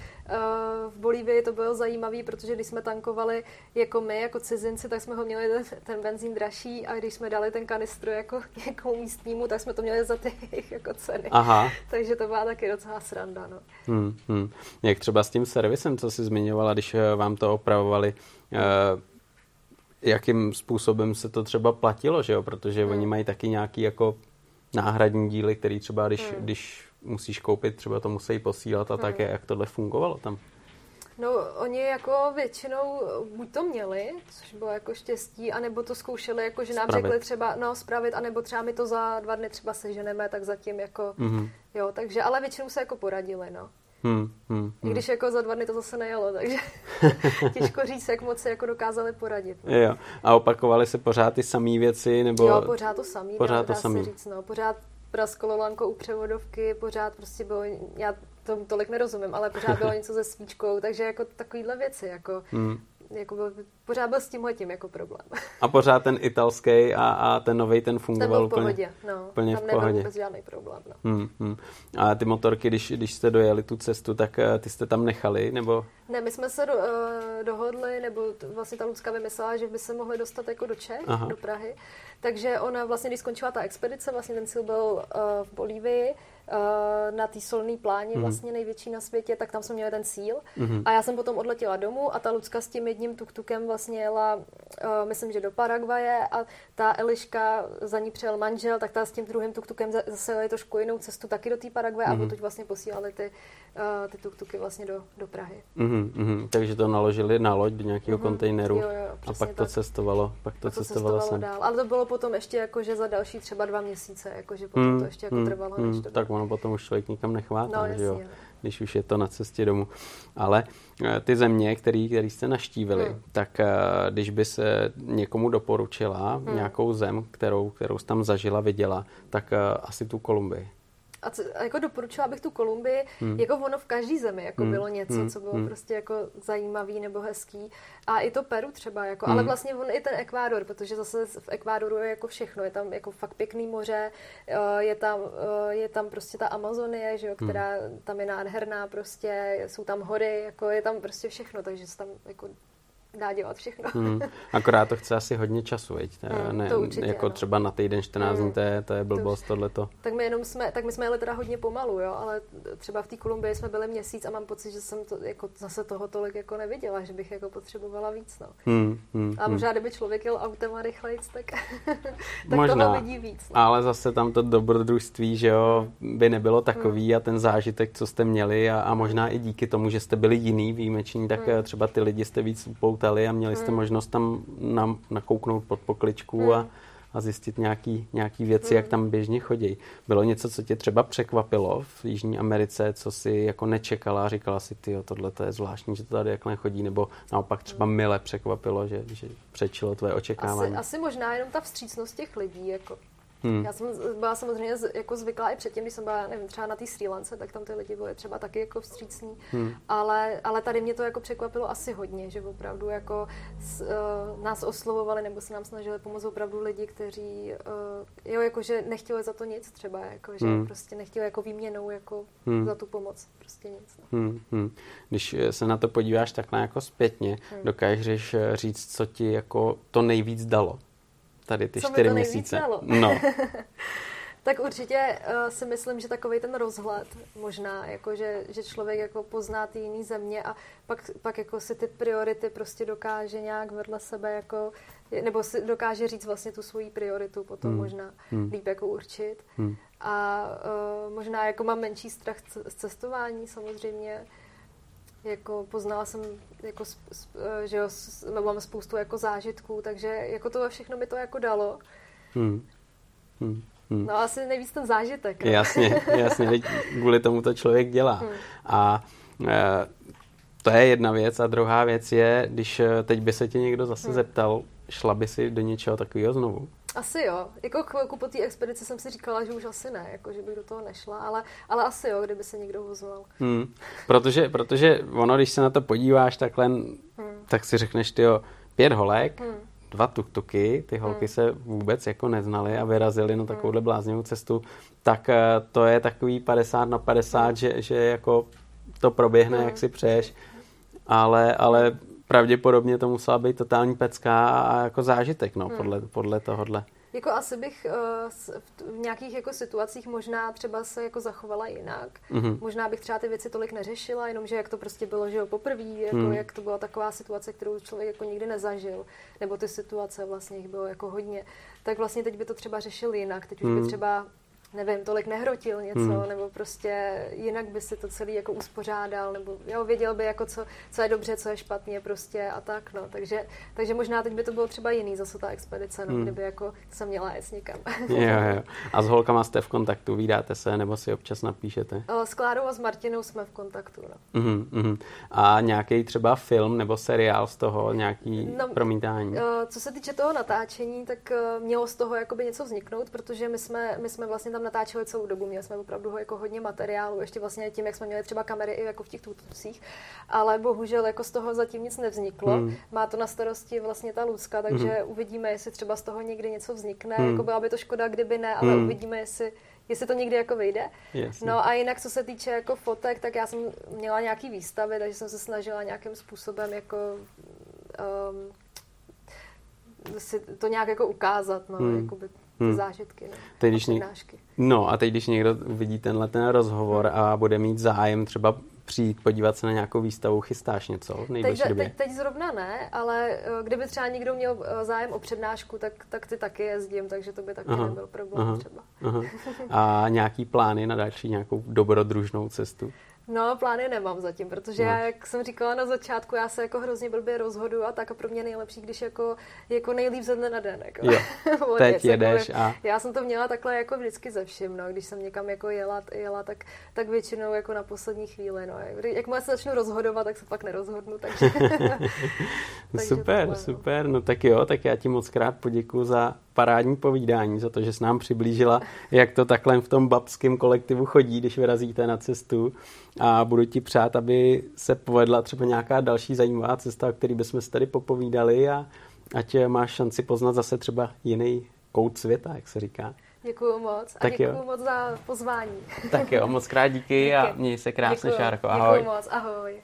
B: v Bolívii to bylo zajímavé, protože když jsme tankovali jako my, jako cizinci, tak jsme ho měli ten, ten benzín dražší a když jsme dali ten kanistru jako někomu [LAUGHS] místnímu, tak jsme to měli za ty [LAUGHS] jako ceny. Aha. Takže to byla taky docela sranda. No.
A: Hmm, hmm. Jak třeba s tím servisem, co jsi zmiňovala, když eh, vám to opravovali, uh, jakým způsobem se to třeba platilo, že jo? Protože hmm. oni mají taky nějaký jako náhradní díly, který třeba, když, hmm. když musíš koupit, třeba to musí posílat a hmm. tak, jak tohle fungovalo tam?
B: No, oni jako většinou buď to měli, což bylo jako štěstí, anebo to zkoušeli, jako že nám spravit. řekli třeba, no, spravit, anebo třeba my to za dva dny třeba seženeme, tak zatím jako, mm-hmm. jo, takže, ale většinou se jako poradili, no. Hmm, hmm, hmm. I když jako za dva dny to zase nejelo, takže [LAUGHS] těžko říct, jak moc se jako dokázali poradit.
A: No. Jo. A opakovali se pořád ty samé věci? Nebo...
B: Jo, pořád to samý, pořád dá, to dá samý. se říct, no. Pořád prasklo lanko u převodovky, pořád prostě bylo, já tomu tolik nerozumím, ale pořád bylo [LAUGHS] něco se svíčkou, takže jako takovýhle věci, jako, hmm. Jako byl, pořád byl s tímhletím jako problém.
A: A pořád ten italský a, a ten nový ten fungoval
B: ten byl v pohodě, úplně, no. úplně tam v pohodě. nebyl vůbec žádný problém. No.
A: Hmm, hmm. A ty motorky, když, když jste dojeli tu cestu, tak eh, ty jste tam nechali, nebo?
B: Ne, my jsme se do, uh, dohodli, nebo vlastně ta Lucka vymyslela, že by se mohli dostat jako do Čech, Aha. do Prahy. Takže ona vlastně, když skončila ta expedice, vlastně ten cíl byl uh, v Bolívii, na té solné pláni, mm. vlastně největší na světě, tak tam jsme měli ten cíl. Mm. A já jsem potom odletěla domů a ta Lucka s tím jedním tuktukem vlastně jela, uh, myslím, že do Paraguaje a ta Eliška, za ní přijel manžel, tak ta s tím druhým tuktukem zase jeli trošku jinou cestu taky do té Paraguaje mm. a mhm. teď vlastně posílali ty, uh, ty tuktuky vlastně do, do Prahy.
A: Mm, mm, takže to naložili na loď do nějakého mm, kontejneru jo, jo, a pak tak. to cestovalo, pak to, pak to cestovalo, cestovalo
B: dál. Ale to bylo potom ještě jako, že za další třeba dva měsíce, jakože potom mm, to ještě jako mm, trvalo, mm, než to
A: tak ono potom už člověk nikam nechvátá, no, že jo? když už je to na cestě domů. Ale eh, ty země, který, který jste naštívili, hmm. tak eh, když by se někomu doporučila hmm. nějakou zem, kterou, kterou jsi tam zažila, viděla, tak eh, asi tu Kolumbii
B: a, co, a jako doporučila bych tu Kolumbii, hmm. jako ono v každé zemi jako hmm. bylo něco, hmm. co bylo hmm. prostě jako zajímavý nebo hezký. A i to Peru třeba, jako, hmm. ale vlastně on i ten Ekvádor, protože zase v Ekvádoru je jako všechno, je tam jako fakt pěkný moře, eh, je tam, eh, je tam prostě ta Amazonie, že jo, hmm. která hmm. tam je nádherná prostě, jsou tam hory, jako je tam prostě všechno, takže se tam jako dá dělat všechno. Hmm.
A: Akorát to chce asi hodně času, veď? Hmm, ne, to určitě, jako no. třeba na týden 14 dní, hmm. to je, to je blbost to tohleto.
B: Tak my jenom jsme, tak my jsme jeli teda hodně pomalu, jo, ale třeba v té Kolumbii jsme byli měsíc a mám pocit, že jsem to, jako zase toho tolik jako neviděla, že bych jako potřebovala víc, no. Hmm, hmm, a možná, hmm. kdyby člověk jel autem a rychlejc, tak, [LAUGHS] tak možná, toho vidí víc.
A: No. Ale zase tam to dobrodružství, že jo, by nebylo takový hmm. a ten zážitek, co jste měli a, a možná i díky tomu, že jste byli jiný, výjimeční, tak hmm. třeba ty lidi jste víc upoutali lítali a měli jste hmm. možnost tam na, nakouknout pod pokličku hmm. a, a zjistit nějaký, nějaký věci, hmm. jak tam běžně chodí. Bylo něco, co tě třeba překvapilo v Jižní Americe, co si jako nečekala a říkala si, ty, tohle to je zvláštní, že to tady jakhle chodí, nebo naopak třeba hmm. mile překvapilo, že, že přečilo tvoje očekávání.
B: Asi, asi možná jenom ta vstřícnost těch lidí, jako Hmm. Já jsem byla samozřejmě jako zvyklá i předtím, když jsem byla, nevím, třeba na té Sri Lance, tak tam ty lidi byly třeba taky jako vstřícní, hmm. ale, ale tady mě to jako překvapilo asi hodně, že opravdu jako s, uh, nás oslovovali nebo se nám snažili pomoct opravdu lidi, kteří, uh, jo, jako že nechtěli za to nic třeba, jako že hmm. prostě nechtěli jako výměnou jako hmm. za tu pomoc, prostě nic. No.
A: Hmm. Hmm. Když se na to podíváš takhle jako zpětně, hmm. dokážeš říct, co ti jako to nejvíc dalo? Tady ty
B: Co
A: čtyři měsíce.
B: No. [LAUGHS] tak určitě uh, si myslím, že takový ten rozhled možná, jako že, že člověk jako pozná ty jiný země a pak, pak jako si ty priority prostě dokáže nějak vedle sebe jako, nebo si dokáže říct vlastně tu svoji prioritu potom hmm. možná hmm. líp jako určit. Hmm. A uh, možná jako mám menší strach z cestování samozřejmě, jako poznala jsem, jako, že jo, mám spoustu jako zážitků, takže jako to všechno mi to jako dalo. Hmm. Hmm. Hmm. No asi nejvíc ten zážitek.
A: Ne? Jasně, jasně, kvůli tomu to člověk dělá. Hmm. A e, to je jedna věc. A druhá věc je, když e, teď by se tě někdo zase hmm. zeptal, šla by si do něčeho takového znovu?
B: Asi jo. Jako chvilku po té expedici jsem si říkala, že už asi ne, jako že bych do toho nešla, ale, ale asi jo, kdyby se někdo ozval.
A: Hmm. Protože, protože ono, když se na to podíváš takhle, hmm. tak si řekneš, ty pět holek, hmm. dva tuktuky, ty holky hmm. se vůbec jako neznaly a vyrazily na takovouhle hmm. bláznivou cestu, tak eh, to je takový 50 na 50, hmm. že, že jako to proběhne, hmm. jak si přeješ, ale, ale pravděpodobně to musela být totální pecka a jako zážitek, no, hmm. podle, podle tohohle.
B: Jako asi bych uh, v nějakých jako situacích možná třeba se jako zachovala jinak. Mm-hmm. Možná bych třeba ty věci tolik neřešila, jenomže jak to prostě bylo, že jo, poprvé, jako mm. jak to byla taková situace, kterou člověk jako nikdy nezažil, nebo ty situace vlastně jich bylo jako hodně, tak vlastně teď by to třeba řešil jinak. Teď už mm. by hmm. třeba nevím, tolik nehrotil něco, hmm. nebo prostě jinak by si to celý jako uspořádal, nebo jo, věděl by jako co, co je dobře, co je špatně prostě a tak, no. Takže, takže možná teď by to bylo třeba jiný zase ta expedice, no, hmm. kdyby jako jsem měla jet někam. [LAUGHS]
A: jo, jo. A s holkama jste v kontaktu, vídáte se, nebo si občas napíšete?
B: S Klárou a s Martinou jsme v kontaktu, no.
A: Uh-huh. A nějaký třeba film nebo seriál z toho, nějaký no, promítání?
B: Co se týče toho natáčení, tak eh, mělo z toho jakoby něco vzniknout, protože my jsme, my jsme vlastně tam natáčeli celou dobu, měli jsme opravdu jako hodně materiálu, ještě vlastně tím, jak jsme měli třeba kamery i jako v těch tutusích, ale bohužel jako z toho zatím nic nevzniklo. Hmm. Má to na starosti vlastně ta Lucka, takže hmm. uvidíme, jestli třeba z toho někdy něco vznikne. Hmm. Jako byla by to škoda, kdyby ne, ale hmm. uvidíme, jestli jestli to někdy jako vyjde. Jasně. No a jinak, co se týče jako fotek, tak já jsem měla nějaký výstavy, takže jsem se snažila nějakým způsobem jako um, si to nějak jako ukázat, no, hmm. jakoby hmm. zážitky, no, teď, když ně...
A: No a teď, když někdo vidí tenhle ten rozhovor hmm. a bude mít zájem třeba přijít podívat se na nějakou výstavu, chystáš něco v nejbližší
B: teď,
A: době?
B: Teď, teď zrovna ne, ale eh, kdyby třeba někdo měl eh, zájem o přednášku, tak, tak ty taky jezdím, takže to by taky aha, nebyl problém aha, třeba. Aha. [LAUGHS]
A: A nějaký plány na další nějakou dobrodružnou cestu?
B: No, plány nemám zatím, protože no. já, jak jsem říkala na začátku, já se jako hrozně blbě rozhodu a tak a pro mě nejlepší, když jako, jako nejlíp ze dne na den. Jako.
A: Jo. [LAUGHS] Teď jedeš a...
B: Já jsem to měla takhle jako vždycky ze vším, no. Když jsem někam jako jela, jela tak, tak většinou jako na poslední chvíli, no. Jakmile se začnu rozhodovat, tak se pak nerozhodnu, takže... [LAUGHS] [LAUGHS]
A: takže super, tohle, no. super, no. no tak jo, tak já ti moc krát poděkuji za parádní povídání, za to, že jsi nám přiblížila, jak to takhle v tom babském kolektivu chodí, když vyrazíte na cestu a budu ti přát, aby se povedla třeba nějaká další zajímavá cesta, o který bychom se tady popovídali a ať máš šanci poznat zase třeba jiný kout světa, jak se říká.
B: Děkuji moc a tak děkuji jo. moc za pozvání.
A: Tak jo, moc krát díky, díky. a měj se krásně, Šárko.
B: Ahoj. Děkuji moc, ahoj.